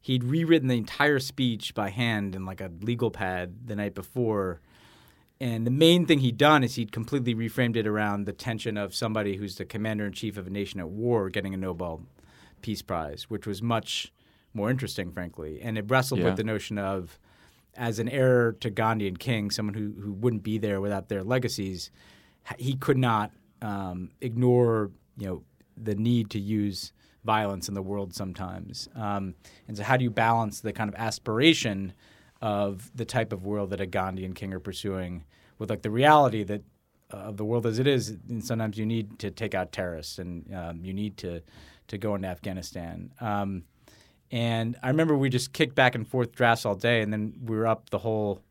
he'd rewritten the entire speech by hand in like a legal pad the night before. And the main thing he'd done is he'd completely reframed it around the tension of somebody who's the commander in chief of a nation at war getting a Nobel Peace Prize, which was much more interesting, frankly. And it wrestled Yeah. with the notion of, as an heir to Gandhi and King, someone who, who wouldn't be there without their legacies, he could not um, ignore, you know, the need to use violence in the world sometimes. Um, and so, how do you balance the kind of aspiration of the type of world that a Gandhi and King are pursuing with like the reality that uh, of the world as it is? And sometimes you need to take out terrorists, and um, you need to to go into Afghanistan. Um, and I remember we just kicked back and forth drafts all day, and then we were up the whole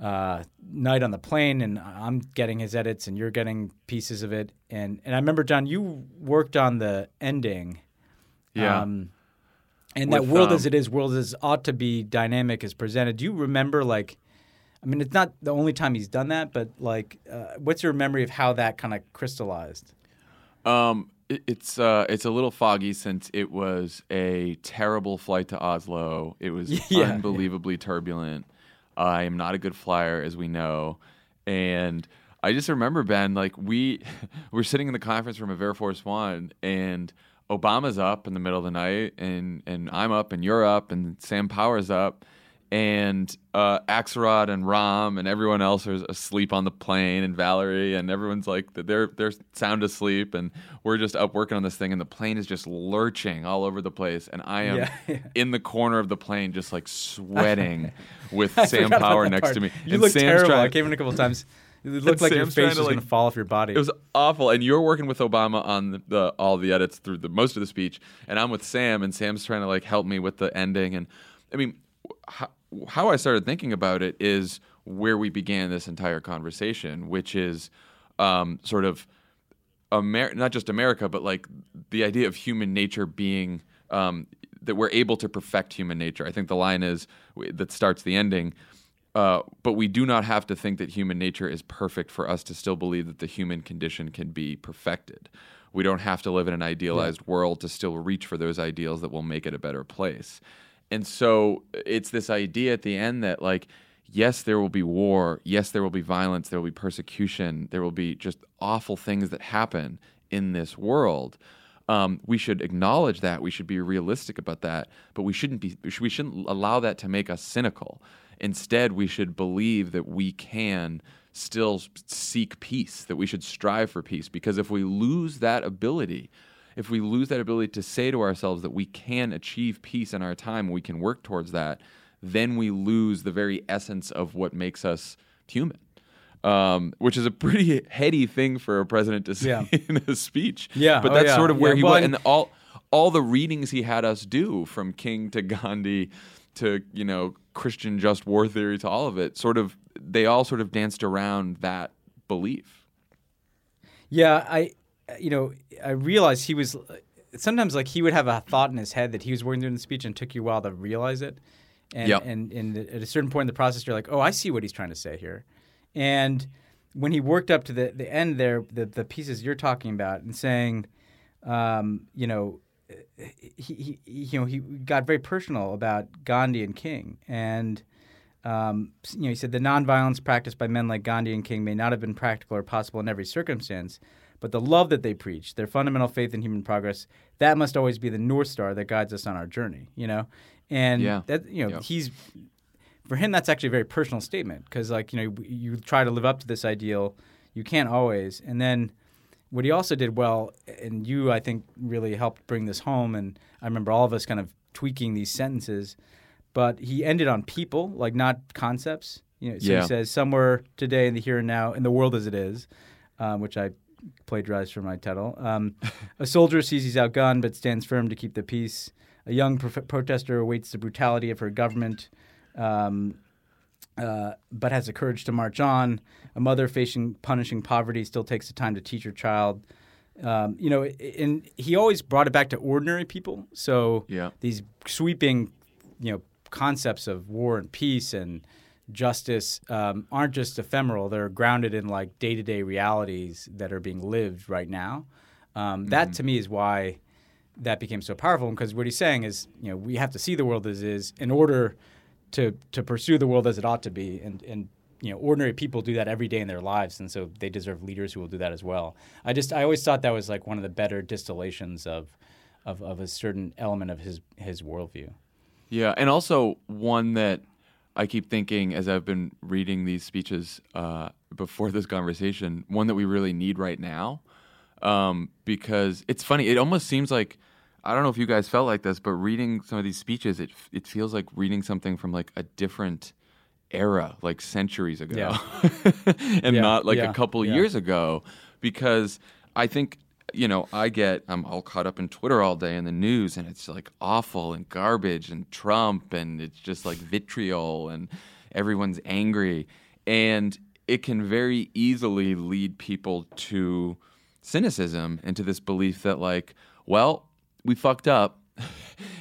uh, night on the plane, and I'm getting his edits, and you're getting pieces of it. And and I remember John, you worked on the ending. Yeah. Um, and that With, world um, as it is, world as ought to be dynamic is presented. Do you remember like? I mean, it's not the only time he's done that, but like, uh, what's your memory of how that kind of crystallized? Um, It, it's uh, it's a little foggy since it was a terrible flight to Oslo. It was Yeah. unbelievably turbulent. I am not a good flyer, as we know, and I just remember Ben, like we we're sitting in the conference room of Air Force One, and Obama's up in the middle of the night, and and I'm up, and you're up, and Sam Power's up, and uh, Axelrod and Rahm and everyone else are asleep on the plane, and Valerie and everyone's like they're they're sound asleep, and we're just up working on this thing, and the plane is just lurching all over the place, and I am Yeah, yeah. in the corner of the plane, just like sweating with Sam Power next part. to me. You and look Sam's terrible. trying- I came in a couple times. It looked like your Sam's trying face to, was gonna fall off your body. It was awful. And you're working with Obama on the, the all the edits through the most of the speech, and I'm with Sam, and Sam's trying to like help me with the ending. And I mean, how, how I started thinking about it is where we began this entire conversation, which is um, sort of Amer- not just America, but like the idea of human nature being um, that we're able to perfect human nature. I think the line is that starts the ending. Uh, but we do not have to think that human nature is perfect for us to still believe that the human condition can be perfected. We don't have to live in an idealized world to still reach for those ideals that will make it a better place. And so it's this idea at the end that, like, yes, there will be war. Yes, there will be violence. There will be persecution. There will be just awful things that happen in this world. Um, we should acknowledge that. We should be realistic about that. But we shouldn't be. We shouldn't allow that to make us cynical. Instead, we should believe that we can still seek peace. That we should strive for peace. Because if we lose that ability, if we lose that ability to say to ourselves that we can achieve peace in our time, we can work towards that, then we lose the very essence of what makes us human. Um, which is a pretty heady thing for a president to say Yeah. in a speech. Yeah, but oh, that's yeah. sort of where Yeah, he well, was, and- and all all the readings he had us do, from King to Gandhi to you know Christian just war theory to all of it, sort of they all sort of danced around that belief. Yeah, I, you know, I realized he was sometimes like he would have a thought in his head that he was working through in the speech, and took you a while to realize it. And Yep. and and at a certain point in the process, you're like, oh, I see what he's trying to say here. And when he worked up to the the end there, the the pieces you're talking about, and saying, um, you know. He, he, you know, he got very personal about Gandhi and King, and um, you know, he said the nonviolence practiced by men like Gandhi and King may not have been practical or possible in every circumstance, but the love that they preach, their fundamental faith in human progress, that must always be the north star that guides us on our journey. You know, and Yeah. that you know Yeah. he's for him that's actually a very personal statement because like you know you try to live up to this ideal, you can't always, and then what he also did well, and you I think really helped bring this home, and I remember all of us kind of tweaking these sentences, but he ended on people, like not concepts. You know, so Yeah. he says somewhere today in the here and now, in the world as it is, um, which I plagiarized from my title. Um, a soldier sees he's outgunned but stands firm to keep the peace. A young pro- protester awaits the brutality of her government. Um, uh, but has the courage to march on. A mother facing punishing poverty still takes the time to teach her child. Um, you know, and he always brought it back to ordinary people. So Yeah. these sweeping, you know, concepts of war and peace and justice um, aren't just ephemeral. They're grounded in like day to day realities that are being lived right now. Um, That to me is why that became so powerful. Because what he's saying is, you know, we have to see the world as is in order to to pursue the world as it ought to be, and and you know, ordinary people do that every day in their lives, and so they deserve leaders who will do that as well. I just I always thought that was like one of the better distillations of of, of a certain element of his his worldview. Yeah, and also one that I keep thinking as I've been reading these speeches uh, before this conversation, one that we really need right now, um, because it's funny. It almost seems like I don't know if you guys felt like this, but reading some of these speeches, it it feels like reading something from like a different era, like centuries ago, and Yeah, not like yeah, a couple yeah. years ago, because I think you know I get I'm all caught up in Twitter all day and the news, and it's like awful and garbage and Trump, and it's just like vitriol, and everyone's angry, and it can very easily lead people to cynicism and to this belief that like, well, we fucked up.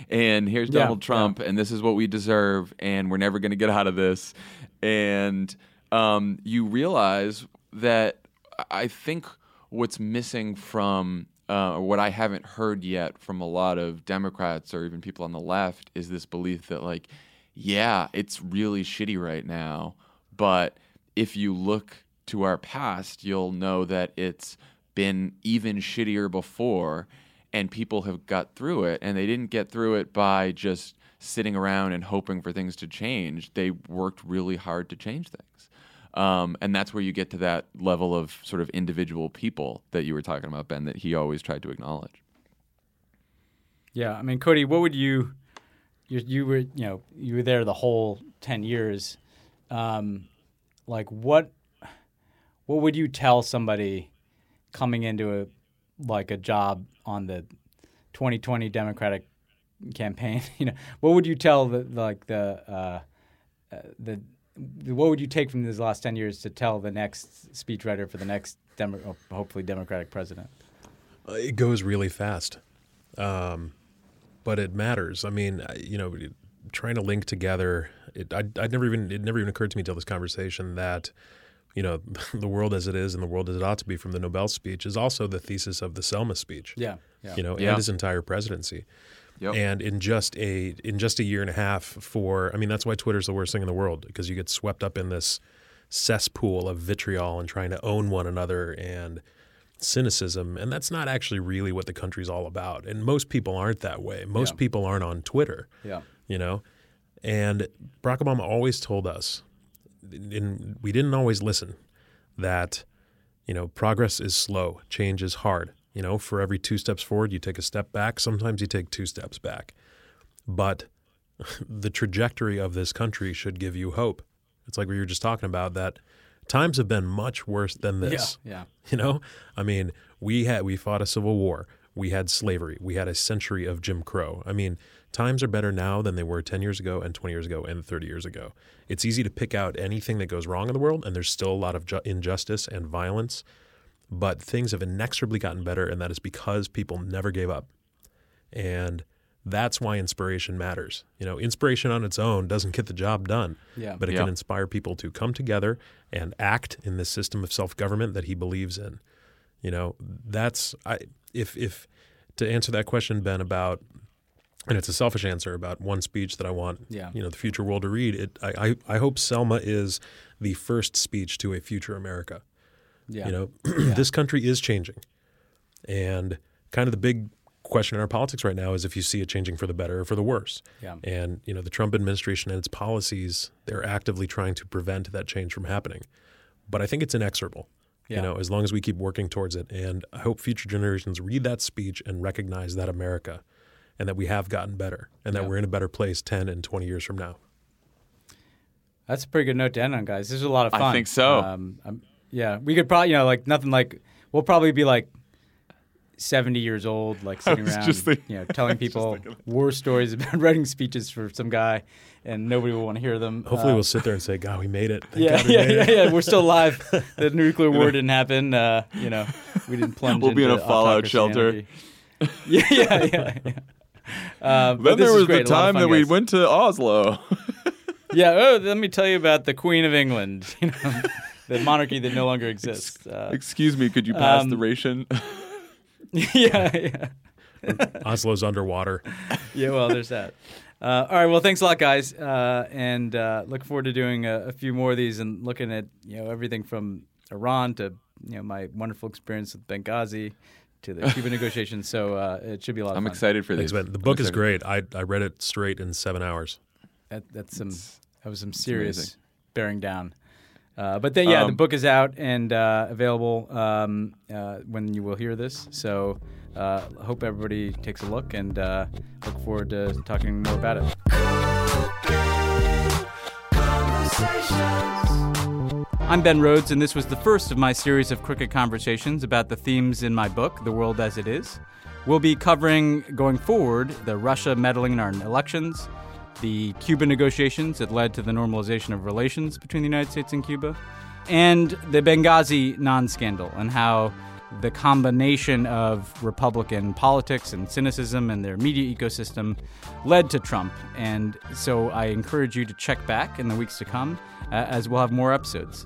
And here's Yeah, Donald Trump, and this is what we deserve, and we're never going to get out of this. And um, you realize that I think what's missing from uh, what I haven't heard yet from a lot of Democrats or even people on the left, is this belief that like, yeah, it's really shitty right now, but if you look to our past, you'll know that it's been even shittier before, and people have got through it, and they didn't get through it by just sitting around and hoping for things to change. They worked really hard to change things. Um, and that's where you get to that level of sort of individual people that you were talking about, Ben, that he always tried to acknowledge. Yeah, I mean, Cody, what would you, you, you were, you know, you were there the whole ten years. Um, like, what, what would you tell somebody coming into a, like a job on the 2020 Democratic campaign? you know, what would you tell the like the, uh, uh, the what would you take from these last 10 years to tell the next speechwriter for the next Demo- hopefully democratic president Uh, it goes really fast, um, but it matters. I mean, you know, trying to link together. It, I, I'd never even it never even occurred to me till this conversation that you know the world as it is and the world as it ought to be from the Nobel speech is also the thesis of the Selma speech. yeah yeah You know, Yeah. and his entire presidency. Yep. And in just a in just a year and a half for I mean that's why Twitter's the worst thing in the world because you get swept up in this cesspool of vitriol and trying to own one another and cynicism and that's not actually really what the country's all about. And most people aren't that way. Most Yeah. people aren't on Twitter, yeah you know. And Barack Obama always told us and we didn't always listen that you know progress is slow change is hard. You know for every two steps forward you take a step back. Sometimes you take two steps back. But the trajectory of this country should give you hope. It's like we were just talking about that times have been much worse than this. yeah. You know? I mean we had we fought a civil war. We had slavery. We had a century of jim crow. I mean times are better now than they were 10 years ago and 20 years ago and 30 years ago it's easy to pick out anything that goes wrong in the world and there's still a lot of ju- injustice and violence but things have inexorably gotten better and that is because people never gave up and that's why inspiration matters you know inspiration on its own doesn't get the job done Yeah. but it Yeah. can inspire people to come together and act in this system of self-government that he believes in you know that's i if if to answer that question ben about and it's a selfish answer about one speech that i want Yeah. you know the future world to read it i i, I hope selma is the first speech to a future america yeah you know, this country is changing. And kind of the big question in our politics right now is if you see it changing for the better or for the worse. Yeah. And, you know, the Trump administration and its policies, they're actively trying to prevent that change from happening. But I think it's inexorable. Yeah. You know, as long as we keep working towards it. And I hope future generations read that speech and recognize that America and that we have gotten better and that Yeah. we're in a better place 10 and 20 years from now. That's a pretty good note to end on, guys. This is a lot of fun. I think so. Um, yeah, we could probably, you know, like nothing like we'll probably be like seventy years old, like sitting around, just thinking- you know, telling people war stories about writing speeches for some guy, and nobody will want to hear them. Hopefully, Uh, we'll sit there and say, God, we made it. Thank yeah, God we yeah, made yeah, it. yeah. We're still alive. the nuclear war didn't happen. Uh, you know, we didn't plunge. We'll be in a fallout shelter. yeah, yeah, yeah. yeah. Uh, but Then this there is was the A lot of time fun, that we guys. went to Oslo. Yeah. Oh, let me tell you about the Queen of England. You know, the monarchy that no longer exists. Uh, Excuse me, could you pass Um, the ration? yeah, yeah, Oslo's underwater. yeah. Well, there's that. Uh, all right. Well, thanks a lot, guys, uh, and uh, look forward to doing a, a few more of these and looking at you know everything from Iran to you know my wonderful experience with Benghazi to the Cuban negotiations. So uh, it should be a lot of I'm fun. excited for Thanks, these. Ben. The I'm book is great. I, I read it straight in seven hours. That, that's some that was some serious bearing down. Uh, but then, yeah, the Um, book is out and uh, available um, uh, when you will hear this. So, uh, hope everybody takes a look and uh, look forward to talking more about it. I'm Ben Rhodes, and this was the first of my series of Crooked conversations about the themes in my book, The World as It Is. We'll be covering, going forward, the Russia meddling in our elections, the Cuba negotiations that led to the normalization of relations between the United States and Cuba, and the Benghazi non scandal, and how the combination of Republican politics and cynicism and their media ecosystem led to Trump. And so I encourage you to check back in the weeks to come uh, as we'll have more episodes.